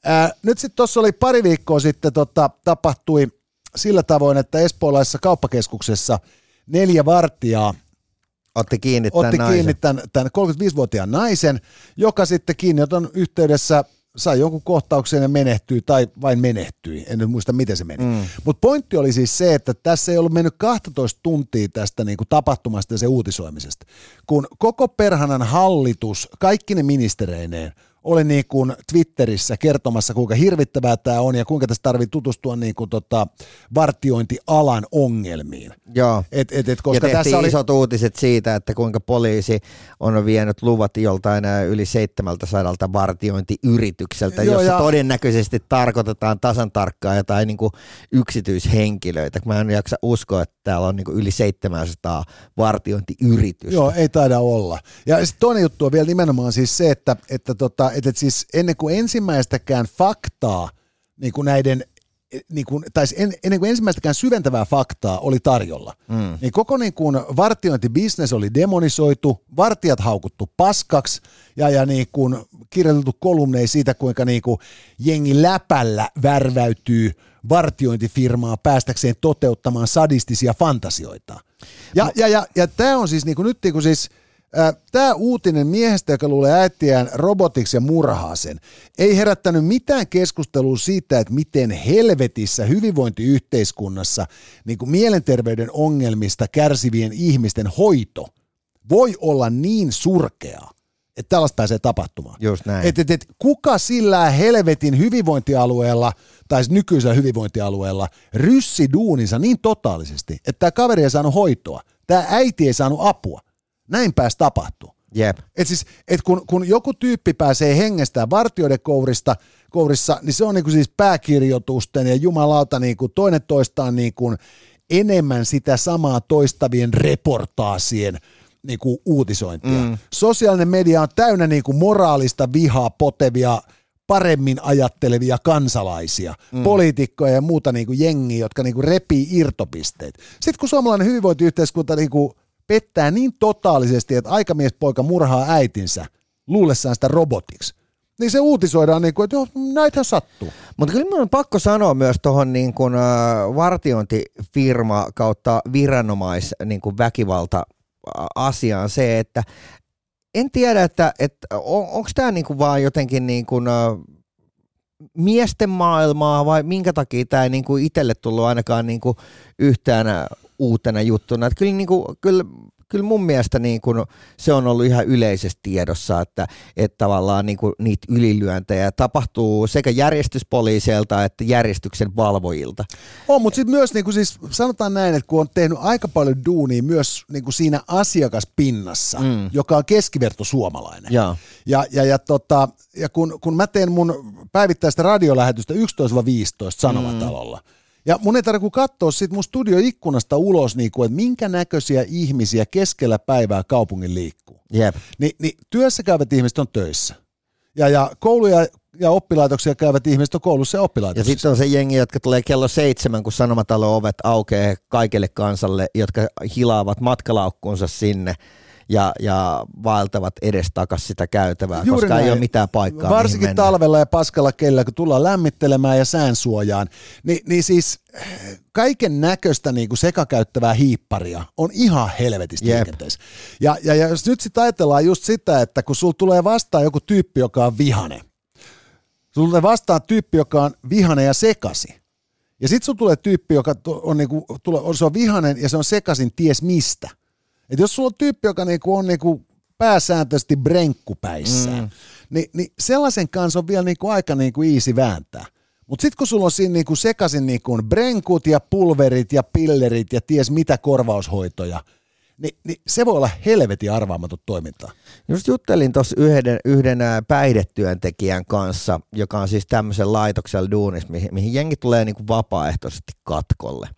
Ää, nyt sitten tuossa oli pari viikkoa sitten tota, tapahtui sillä tavoin, että espoolaisessa kauppakeskuksessa neljä vartijaa otti kiinni tämän otti naisen. kiinni tämän, tämän 35-vuotiaan naisen, joka sitten kiinnioton yhteydessä sai jonkun kohtauksen ja menehtyi, tai vain menehtyi. En nyt muista, miten se meni. Mm. Mutta pointti oli siis se, että tässä ei ollut mennyt 12 tuntia tästä niinku tapahtumasta ja se uutisoimisesta. Kun koko perhanan hallitus, kaikki ne ministereineen, oli niin kuin Twitterissä kertomassa, kuinka hirvittävää tämä on ja kuinka tässä tarvii tutustua niin kuin tota vartiointialan ongelmiin. Joo. Et, et, et, koska ja tässä oli, isot uutiset siitä, että kuinka poliisi on vienyt luvat joltain yli 700 vartiointiyritykseltä, Joo, jossa ja- todennäköisesti tarkoitetaan tasan tarkkaan jotain niin kuin yksityishenkilöitä. Mä en jaksa uskoa, että täällä on niin kuin yli 700 vartiointiyritystä. Joo, ei taida olla. Ja sitten toinen juttu on vielä nimenomaan siis se, että, että, tota, että siis ennen kuin ensimmäistäkään faktaa niin kuin näiden niin kuin, tai siis en, ennen kuin ensimmäistäkään syventävää faktaa oli tarjolla, mm. niin koko niin kuin vartiointibisnes oli demonisoitu, vartijat haukuttu paskaksi ja, ja niin kuin kirjoitettu kolumneja siitä, kuinka niin kuin jengi läpällä värväytyy vartiointifirmaa päästäkseen toteuttamaan sadistisia fantasioita. Ja, ja, ja, ja tämä on siis niin kuin nyt niin kuin siis, Tämä uutinen miehestä, joka luulee äitiään robotiksi ja murhaa sen, ei herättänyt mitään keskustelua siitä, että miten helvetissä hyvinvointiyhteiskunnassa niin kuin mielenterveyden ongelmista kärsivien ihmisten hoito voi olla niin surkeaa, että tällaista pääsee tapahtumaan. Just näin. Et, et, et, kuka sillä helvetin hyvinvointialueella tai nykyisellä hyvinvointialueella ryssi duuninsa niin totaalisesti, että tämä kaveri ei saanut hoitoa, tämä äiti ei saanut apua. Näin pääsi tapahtuu. Jep. Et siis, et kun, kun joku tyyppi pääsee hengestään vartioiden kourista, kourissa, niin se on niinku siis pääkirjoitusten ja jumalauta niinku toinen toistaan niinku enemmän sitä samaa toistavien reportaasien niinku uutisointia. Mm. Sosiaalinen media on täynnä niinku moraalista vihaa potevia paremmin ajattelevia kansalaisia, mm. poliitikkoja ja muuta niinku jengiä, jotka niinku repii irtopisteet. Sitten kun suomalainen hyvinvointiyhteiskunta niinku pettää niin totaalisesti, että aikamiespoika murhaa äitinsä luullessaan sitä robotiksi, niin se uutisoidaan niin kuin, että joo, näitähän sattuu. Mutta kyllä minun on pakko sanoa myös tuohon niin kuin, äh, vartiointifirma kautta viranomais niin kuin väkivalta ä, asiaan se, että en tiedä, että, että on, onko tämä niin vaan jotenkin niin kuin, äh, miesten maailmaa vai minkä takia tämä ei niin kuin itselle tullut ainakaan niin kuin yhtään äh, uutena juttuna. Että kyllä, niin kuin, kyllä, kyllä mun mielestä niin kuin se on ollut ihan yleisesti tiedossa, että, että tavallaan niin kuin niitä ylilyöntejä tapahtuu sekä järjestyspoliiseilta että järjestyksen valvojilta. On, mutta sitten myös niin kuin siis sanotaan näin, että kun on tehnyt aika paljon duunia myös niin kuin siinä asiakaspinnassa, mm. joka on keskiverto suomalainen. Joo. Ja, ja, ja, tota, ja kun, kun mä teen mun päivittäistä radiolähetystä 11-15 Sanomatalolla, mm. Ja mun ei tarvitse katsoa sit mun studioikkunasta ulos, niin kuin, että minkä näköisiä ihmisiä keskellä päivää kaupungin liikkuu. Jep. Ni, niin työssä käyvät ihmiset on töissä. Ja, ja kouluja ja oppilaitoksia käyvät ihmiset on koulussa ja Ja oppilaitoksissa. sitten on se jengi, jotka tulee kello seitsemän, kun Sanomatalo ovet aukeaa kaikille kansalle, jotka hilaavat matkalaukkuunsa sinne ja, ja vaeltavat edestakas sitä käytävää, Juuri koska ei näin. ole mitään paikkaa, Varsinkin talvella ja paskalla kellä, kun tullaan lämmittelemään ja säänsuojaan, niin, niin siis kaiken näköistä niin kuin sekakäyttävää hiipparia on ihan helvetistä Jep. liikenteessä. Ja, ja, ja jos nyt sitten ajatellaan just sitä, että kun sulla tulee vastaan joku tyyppi, joka on vihane, sulla tulee vastaan tyyppi, joka on vihane ja sekasi, ja sitten sulla tulee tyyppi, joka on, niinku, tule, on, se on vihanen ja se on sekasin ties mistä. Et jos sulla on tyyppi, joka niinku on niinku pääsääntöisesti brenkkupäissään, mm. niin, niin sellaisen kanssa on vielä niinku aika niinku easy vääntää. Mutta sitten kun sulla on siinä niinku sekaisin niinku brenkut ja pulverit ja pillerit ja ties mitä korvaushoitoja, niin, niin se voi olla helvetin arvaamaton toimintaa. Just juttelin tuossa yhden, yhden päihdetyöntekijän kanssa, joka on siis tämmöisen laitoksella duunissa, mihin, mihin jengi tulee niinku vapaaehtoisesti katkolle.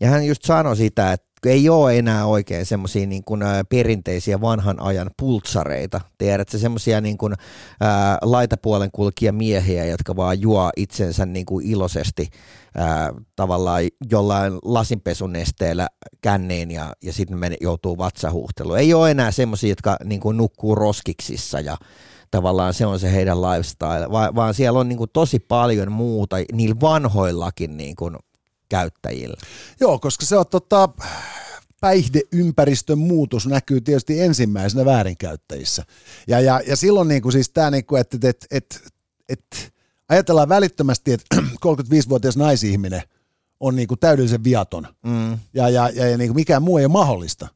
Ja hän just sanoi sitä, että ei ole enää oikein semmoisia niin kuin, perinteisiä vanhan ajan pultsareita. Tiedätkö, semmoisia niin kuin, ää, laitapuolen kulkija miehiä, jotka vaan juo itsensä niin kuin iloisesti ää, tavallaan jollain lasinpesunesteellä känneen ja, ja sitten joutuu vatsahuhteluun. Ei ole enää semmoisia, jotka niin kuin, nukkuu roskiksissa ja tavallaan se on se heidän lifestyle, vaan, vaan siellä on niin kuin, tosi paljon muuta niillä vanhoillakin niin kuin, käyttäjillä. Joo, koska se on tota, päihdeympäristön muutos näkyy tietysti ensimmäisenä väärinkäyttäjissä. Ja, ja, ja silloin niin kuin siis tämä, niin kuin, että, että, että, että ajatellaan välittömästi, että <clears throat> 35-vuotias naisihminen on niin kuin täydellisen viaton. Mm. Ja, ja, ja, ja niin kuin mikään muu ei ole mahdollista.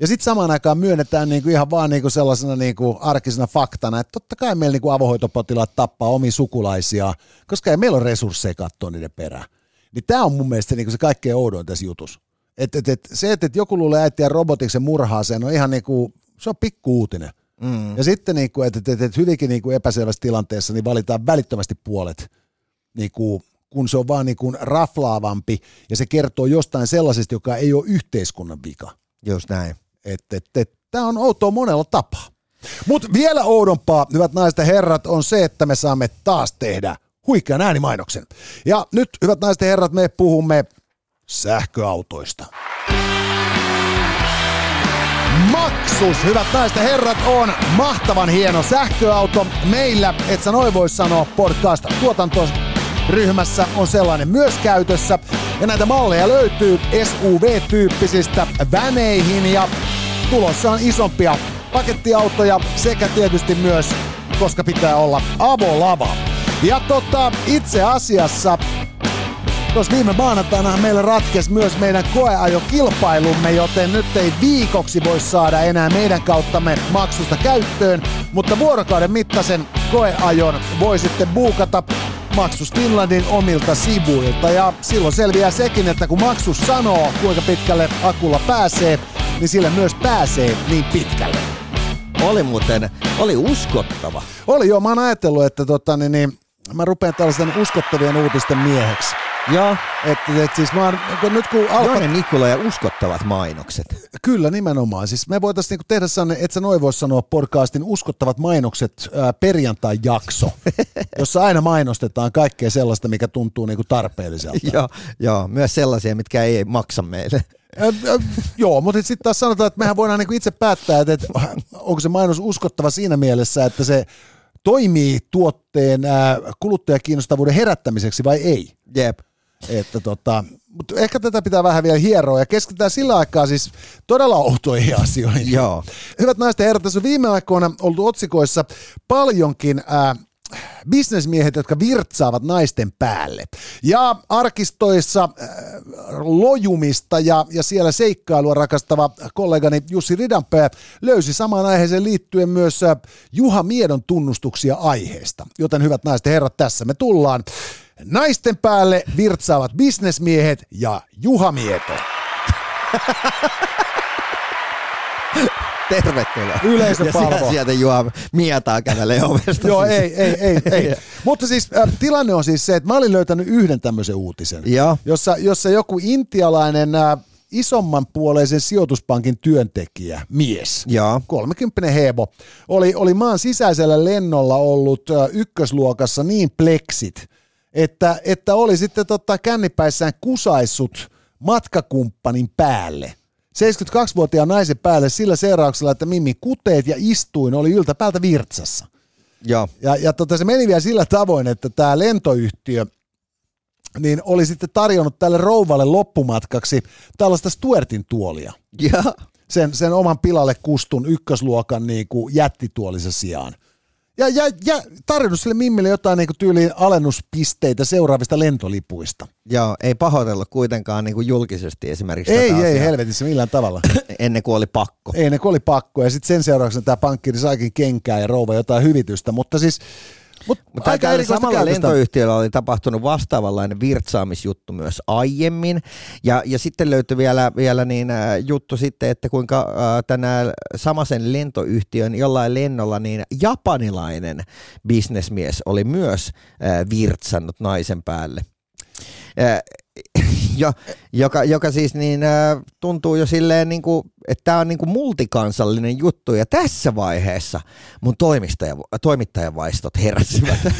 Ja sitten samaan aikaan myönnetään niinku ihan vaan niinku sellaisena niinku arkisena faktana, että totta kai meillä niinku avohoitopotilaat tappaa omi sukulaisia, koska ei meillä ole resursseja katsoa niiden perään. Niin tämä on mun mielestä niinku se kaikkein oudoin tässä jutussa. Et, et, et, se, että et joku luulee äitiä robotiksen murhaaseen, on ihan niinku, se on pikku uutinen. Mm. Ja sitten, niinku, että et, et, et hyvinkin niinku epäselvässä tilanteessa niin valitaan välittömästi puolet, niinku, kun se on vaan niinku raflaavampi ja se kertoo jostain sellaisesta, joka ei ole yhteiskunnan vika. Just näin. Että et, et, tämä on outoa monella tapaa. Mutta vielä oudompaa, hyvät naiset ja herrat, on se, että me saamme taas tehdä huikean äänimainoksen. Ja nyt, hyvät naiset ja herrat, me puhumme sähköautoista. Maksus, hyvät naiset ja herrat, on mahtavan hieno sähköauto. Meillä, et sä noin vois sanoa, podcast tuotantoryhmässä on sellainen myös käytössä. Ja näitä malleja löytyy SUV-tyyppisistä väneihin ja tulossa on isompia pakettiautoja sekä tietysti myös, koska pitää olla avolava. Ja tota, itse asiassa Tuossa viime maanantaina meillä ratkesi myös meidän koeajokilpailumme, joten nyt ei viikoksi voi saada enää meidän kauttamme maksusta käyttöön, mutta vuorokauden mittaisen koeajon voi sitten buukata Maksus Finlandin omilta sivuilta ja silloin selviää sekin, että kun Maksus sanoo kuinka pitkälle akulla pääsee, niin sillä myös pääsee niin pitkälle. Oli muuten, oli uskottava. Oli joo, mä oon ajatellut, että tota, niin, niin, mä rupean tällaisen uskottavien uutisten mieheksi. Joo. Että et siis mä oon, kun nyt kun alkaa... Joinen Nikola ja uskottavat mainokset. Kyllä, nimenomaan. Siis me voitaisiin niinku tehdä sellainen, että sä noin vois sanoa podcastin uskottavat mainokset ää, perjantai-jakso, <laughs> jossa aina mainostetaan kaikkea sellaista, mikä tuntuu niinku tarpeelliselta. joo, joo, myös sellaisia, mitkä ei maksa meille. Joo, mutta sitten taas sanotaan, että mehän voidaan niinku itse päättää, että, että onko se mainos uskottava siinä mielessä, että se toimii tuotteen kuluttajakiinnostavuuden herättämiseksi vai ei. Jep. Että tota, mutta ehkä tätä pitää vähän vielä hieroa ja keskitytään sillä aikaa siis todella outoihin asioihin. Joo. Hyvät naiset ja herrat, tässä on viime aikoina ollut otsikoissa paljonkin ää, bisnesmiehet, jotka virtsaavat naisten päälle. Ja arkistoissa äh, lojumista ja, ja siellä seikkailua rakastava kollegani Jussi Ridanpää löysi samaan aiheeseen liittyen myös äh, Juha Miedon tunnustuksia aiheesta. Joten hyvät naiset ja herrat, tässä me tullaan. Naisten päälle virtsaavat bisnesmiehet ja Juha Mieto. <laughs> Tervetuloa. Yleisöpalvo. Ja sieltä juo mietaa kävelee ovesta. Joo, siis. ei, ei, ei, ei. <laughs> Mutta siis äh, tilanne on siis se, että mä olin löytänyt yhden tämmöisen uutisen, Joo. jossa, jossa joku intialainen äh, isomman puoleisen sijoituspankin työntekijä, mies, Joo. 30 hebo, oli, oli maan sisäisellä lennolla ollut äh, ykkösluokassa niin pleksit, että, että oli sitten tota kännipäissään kusaissut matkakumppanin päälle. 72-vuotiaan naisen päälle sillä seurauksella, että Mimmi kuteet ja istuin oli yltäpäältä virtsassa. Joo. Ja, ja tota, se meni vielä sillä tavoin, että tämä lentoyhtiö niin oli sitten tarjonnut tälle rouvalle loppumatkaksi tällaista Stuartin tuolia. Joo. Sen, sen oman pilalle kustun ykkösluokan niin kuin jättituolisen sijaan. Ja, ja, ja tarjonnut sille Mimmille jotain niin kuin tyyliin alennuspisteitä seuraavista lentolipuista. Joo, ei pahoitellut kuitenkaan niin kuin julkisesti esimerkiksi Ei, tätä ei asiaa, helvetissä millään tavalla. <coughs> ennen kuin oli pakko. Ei ne kun oli pakko. Ja sitten sen seurauksena tämä pankkiri saikin kenkää ja rouva jotain hyvitystä. Mutta siis, mut Mutta aika erikoista samalla käytöstä. lentoyhtiöllä oli tapahtunut vastaavanlainen virtsaamisjuttu myös aiemmin. Ja, ja sitten löytyi vielä, vielä niin, äh, juttu sitten, että kuinka äh, tänä samaisen lentoyhtiön jollain lennolla niin japanilainen bisnesmies oli myös äh, virtsannut naisen päälle. Äh, <laughs> jo, joka, joka siis niin, äh, tuntuu jo silleen, niin kuin, että tämä on niin kuin multikansallinen juttu ja tässä vaiheessa mun toimittaja, toimittajavaistot heräsivät. <laughs>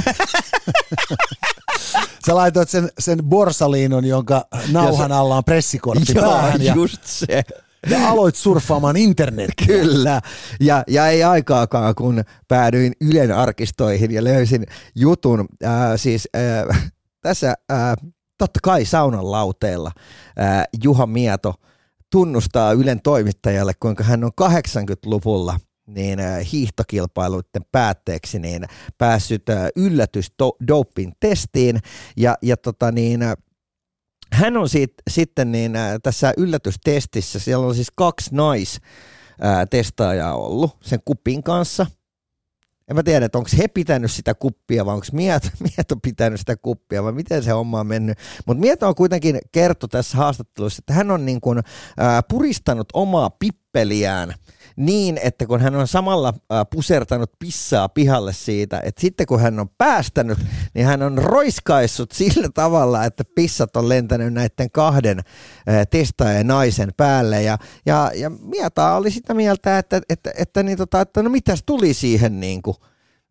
Sä laitoit sen, sen borsaliinon, jonka nauhan alla on pressikortti Joo, päähän ja, just se. ja aloit surffaamaan internetiä. Kyllä. Ja, ja ei aikaakaan, kun päädyin Ylen arkistoihin ja löysin jutun. Ää, siis ää, tässä ää, totta kai saunan lauteella ää, Juha Mieto tunnustaa Ylen toimittajalle, kuinka hän on 80-luvulla niin ää, hiihtokilpailuiden päätteeksi niin päässyt ää, yllätys doping testiin ja, ja tota niin, ää, hän on sit, sitten niin, äh, tässä yllätystestissä, siellä on siis kaksi naistestaajaa ollut sen kupin kanssa. En mä tiedä, että onko he pitänyt sitä kuppia vai onko Mieto, <laughs> Mieto pitänyt sitä kuppia vai miten se homma on mennyt. Mutta Mieto on kuitenkin kertoi tässä haastattelussa, että hän on niin kuin, puristanut omaa pippeliään – niin, että kun hän on samalla pusertanut pissaa pihalle siitä, että sitten kun hän on päästänyt, niin hän on roiskaissut sillä tavalla, että pissat on lentänyt näiden kahden testaajan naisen päälle. Ja, ja, ja Mieta oli sitä mieltä, että, että, että, niin tota, että no mitäs tuli siihen niin kuin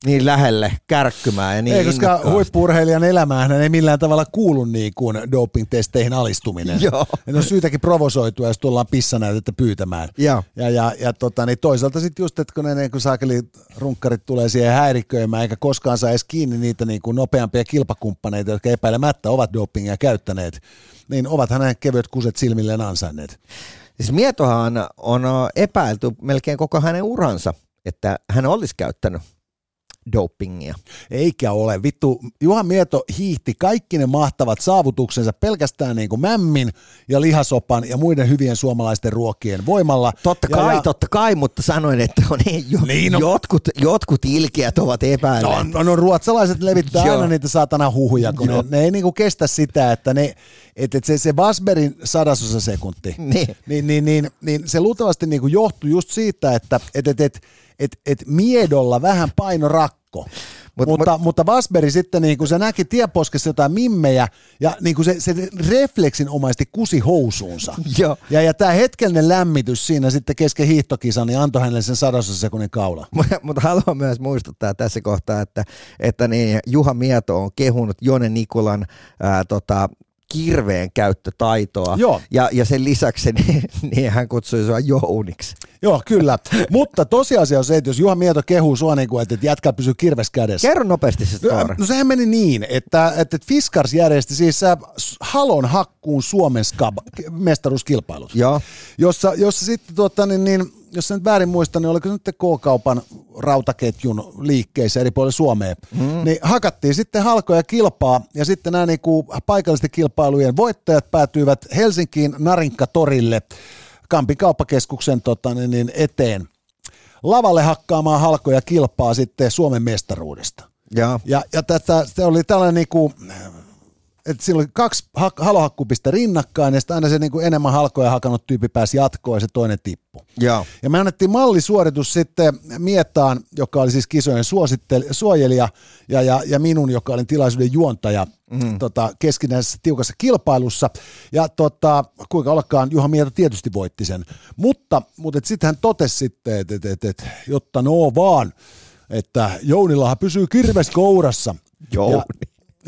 niin lähelle kärkkymään ja niin Ei, koska huippurheilijan elämään ei millään tavalla kuulu niin kuin doping-testeihin alistuminen. Joo. Ne on syytäkin provosoitua, jos tullaan pissanäytettä pyytämään. Joo. Ja, ja, ja tota, niin toisaalta sitten just, että kun ne niin kun saakeli runkkarit tulee siihen häiriköimään, eikä koskaan saa edes kiinni niitä niin kuin nopeampia kilpakumppaneita, jotka epäilemättä ovat dopingia käyttäneet, niin ovat hänen kevyet kuset silmilleen ansainneet. Siis Mietohan on epäilty melkein koko hänen uransa, että hän olisi käyttänyt dopingia. Eikä ole. Vittu, Juha Mieto hiihti kaikki ne mahtavat saavutuksensa pelkästään niin kuin mämmin ja lihasopan ja muiden hyvien suomalaisten ruokien voimalla. Totta ja, kai, ja, totta kai, mutta sanoin, että on jo, niin, no, jotkut, jotkut ilkeät ovat epäilleet. No, no, ruotsalaiset levittää aina niitä saatana huhuja, kun ne, ne ei niinku kestä sitä, että ne, että et se, se Vasberin sadasosa sekunti, niin. Niin, niin, niin, niin se luultavasti niinku johtuu just siitä, että et, et, et, et, et miedolla vähän paino rakko. Mut, mutta, mut, mutta Vasberi sitten, niin kun se näki tieposkessa jotain mimmejä, ja niin kuin se, se refleksinomaisesti kusi housuunsa. <laughs> Joo. Ja, ja tämä hetkellinen lämmitys siinä sitten kesken hiihtokisan, niin antoi hänelle sen sadossa sekunnin kaula. <laughs> Mutta haluan myös muistuttaa tässä kohtaa, että, että niin Juha Mieto on kehunut Jone Nikulan ää, tota, kirveen käyttötaitoa. Joo. Ja, ja sen lisäksi <laughs> niin, niin hän kutsui sua jouniksi. Joo, kyllä. Mutta tosiasia on se, että jos Juha Mieto kehuu sua niin kuin, että jätkä pysyy kirves kädessä. Kerro nopeasti se story. No sehän meni niin, että, että Fiskars järjesti siis äh, Halon hakkuun Suomen skab, mestaruuskilpailut. Joo. Jossa, jossa sitten tuota, niin, niin jos nyt väärin muistan, niin oliko se nyt K-kaupan rautaketjun liikkeissä eri puolilla Suomeen, mm. niin hakattiin sitten halkoja kilpaa, ja sitten nämä niin kuin paikallisten kilpailujen voittajat päätyivät Helsinkiin Narinka-torille Kampin kauppakeskuksen tota, niin, niin eteen lavalle hakkaamaan halkoja kilpaa sitten Suomen mestaruudesta. Ja, ja, ja tätä, se oli tällainen niin kuin, että siinä oli kaksi ha- halohakkupista rinnakkain, ja sitten aina se niin kuin enemmän halkoja hakannut tyyppi pääsi jatkoon, ja se toinen tippu. ja. Ja me annettiin mallisuoritus sitten Miettaan, joka oli siis kisojen suojelija, ja, ja, ja minun, joka oli tilaisuuden juontaja mm. tota, keskinäisessä tiukassa kilpailussa. Ja tota, kuinka ollakaan, Juha Mieto tietysti voitti sen. Mutta, mutta sitten hän totesi sitten, että et, et, et, jotta no vaan, että Jounillahan pysyy kirves kourassa. Jouni. Ja,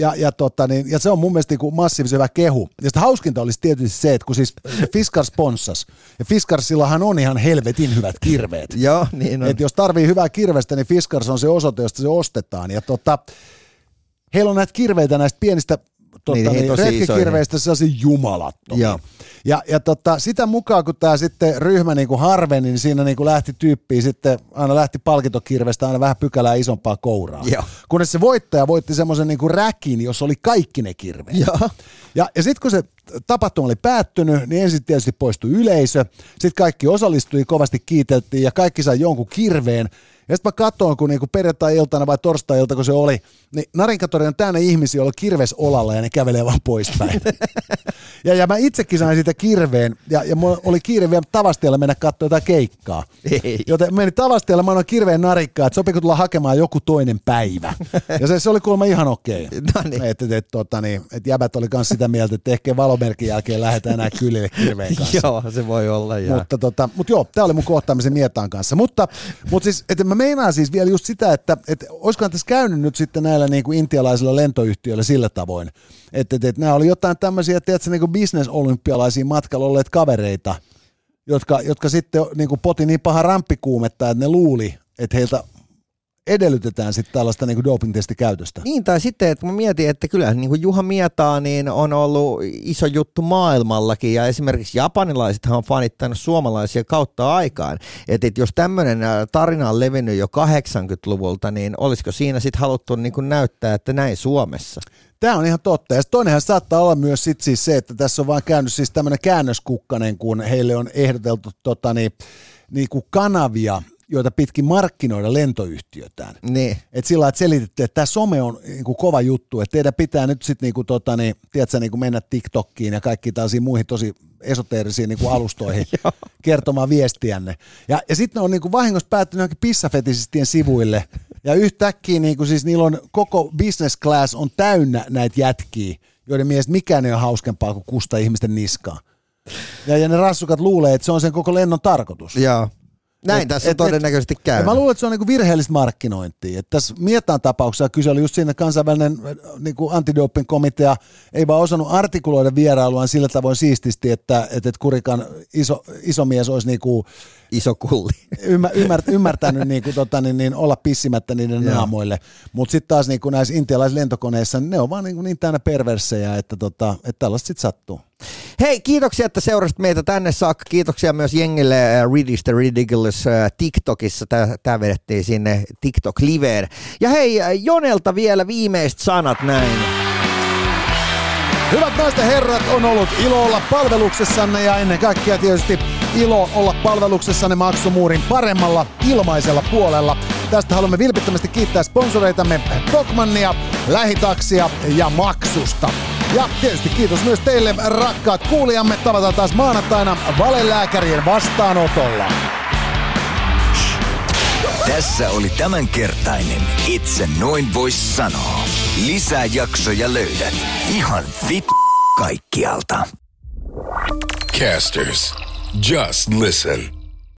ja, ja, tota, niin, ja se on mun mielestä niin massiivisen hyvä kehu. Ja sitten hauskinta olisi tietysti se, että kun siis Fiskar sponssas, ja Fiskarsillahan on ihan helvetin hyvät kirveet. <laughs> Joo, niin on. Et jos tarvii hyvää kirvestä, niin Fiskars on se osoite, josta se ostetaan. Ja tota, heillä on näitä kirveitä näistä pienistä tota, Niin, niin, retkikirveistä sellaisia jumalattomia. Joo. Ja, ja tota, sitä mukaan, kun tämä sitten ryhmä niin kuin harveni, niin siinä niin kuin lähti tyyppiä sitten, aina lähti palkintokirvestä aina vähän pykälää isompaa kouraa. Joo. Kunnes se voittaja voitti semmoisen niin kuin räkin, jos oli kaikki ne kirveet. Joo. Ja, ja sitten kun se tapahtuma oli päättynyt, niin ensin tietysti poistui yleisö, sitten kaikki osallistui, kovasti kiiteltiin ja kaikki sai jonkun kirveen. Ja sitten mä katsoin, kun niinku perjantai-iltana vai torstai-ilta, kun se oli, niin Narinkatori on täynnä ihmisiä, joilla kirves olalla ja ne kävelee vaan poispäin. <laughs> ja, ja mä itsekin sain siitä kirveen, ja, ja mulla oli kiire vielä Tavastialle mennä katsoa jotain keikkaa. Ei. Joten menin Tavastialle, mä annoin kirveen narikkaa, että sopiko tulla hakemaan joku toinen päivä. ja se, se oli kuulemma ihan okei. <laughs> No niin. Että et, et, tota, niin, et jäbät oli myös sitä mieltä, että ehkä valomerkin jälkeen lähdetään enää kylille kirveen kanssa. <laughs> Joo, se voi olla. Ja. Mutta tota, mut joo, tämä oli mun kohtaamisen Mietaan kanssa. Mutta, mutta siis, että mä meinaan siis vielä just sitä, että, että olisikohan tässä käynyt nyt sitten näillä niin kuin intialaisilla lentoyhtiöillä sillä tavoin, että, että, että nämä oli jotain tämmöisiä, tiedätkö, niin kuin bisnesolympialaisia matkalla olleet kavereita, jotka, jotka sitten niin kuin poti niin paha ramppikuumetta, että ne luuli, että heiltä edellytetään sitten tällaista niin doping-testikäytöstä. Niin, tai sitten, että mä mietin, että kyllä niin kuin Juha Mietaa niin on ollut iso juttu maailmallakin, ja esimerkiksi japanilaisethan on fanittanut suomalaisia kautta aikaan. Että et jos tämmöinen tarina on levinnyt jo 80-luvulta, niin olisiko siinä sitten haluttu niin kuin näyttää, että näin Suomessa? Tämä on ihan totta. Ja toinenhan saattaa olla myös sit siis se, että tässä on vaan käynyt siis tämmöinen käännöskukkanen, kun heille on ehdoteltu tota, niin, niin kuin kanavia, joita pitkin markkinoida lentoyhtiötään. Niin. Et sillä että selitettiin, että tämä some on niin kuin kova juttu, että teidän pitää nyt sitten niin kuin, tota, niin, tiedätkö, niin kuin mennä TikTokkiin ja kaikki tällaisiin muihin tosi esoteerisiin niin kuin alustoihin <laughs> kertomaan viestiänne. Ja, ja sitten ne on niin kuin vahingossa päättynyt johonkin pissafetisistien sivuille, ja yhtäkkiä niin kuin siis niillä on koko business class on täynnä näitä jätkiä, joiden mielestä mikään ei ole hauskempaa kuin kusta ihmisten niskaa. Ja, ja ne rassukat luulee, että se on sen koko lennon tarkoitus. Joo. Näin et, tässä et, todennäköisesti käy. Mä luulen, että se on niinku virheellistä markkinointia. Et tässä Mietaan tapauksessa kyse oli just siinä, että kansainvälinen niinku antidoping komitea ei vaan osannut artikuloida vierailuaan sillä tavoin siististi, että, että, että Kurikan iso, iso mies olisi niinku, iso kulli. Ymmär, ymmär, ymmärtänyt niin kuin, tota, niin, niin, olla pissimättä niiden Joo. naamoille. Mutta sitten taas niin kuin näissä intialaisissa lentokoneissa, niin ne on vaan niin, kuin niin täynnä perversejä, että, tota, että tällaista sitten sattuu. Hei, kiitoksia, että seurasit meitä tänne saakka. Kiitoksia myös jengille uh, Read the Ridiculous uh, TikTokissa. Tämä vedettiin sinne TikTok-liveen. Ja hei, uh, Jonelta vielä viimeiset sanat näin. Hyvät naisten herrat, on ollut ilo olla palveluksessanne ja ennen kaikkea tietysti ilo olla palveluksessanne maksumuurin paremmalla ilmaisella puolella. Tästä haluamme vilpittömästi kiittää sponsoreitamme Tokmannia, Lähitaksia ja Maksusta. Ja tietysti kiitos myös teille rakkaat kuulijamme. Tavataan taas maanantaina valelääkärien vastaanotolla. Tässä oli tämänkertainen Itse noin vois sanoa. Lisää jaksoja löydät ihan vit kaikkialta. Casters, just listen.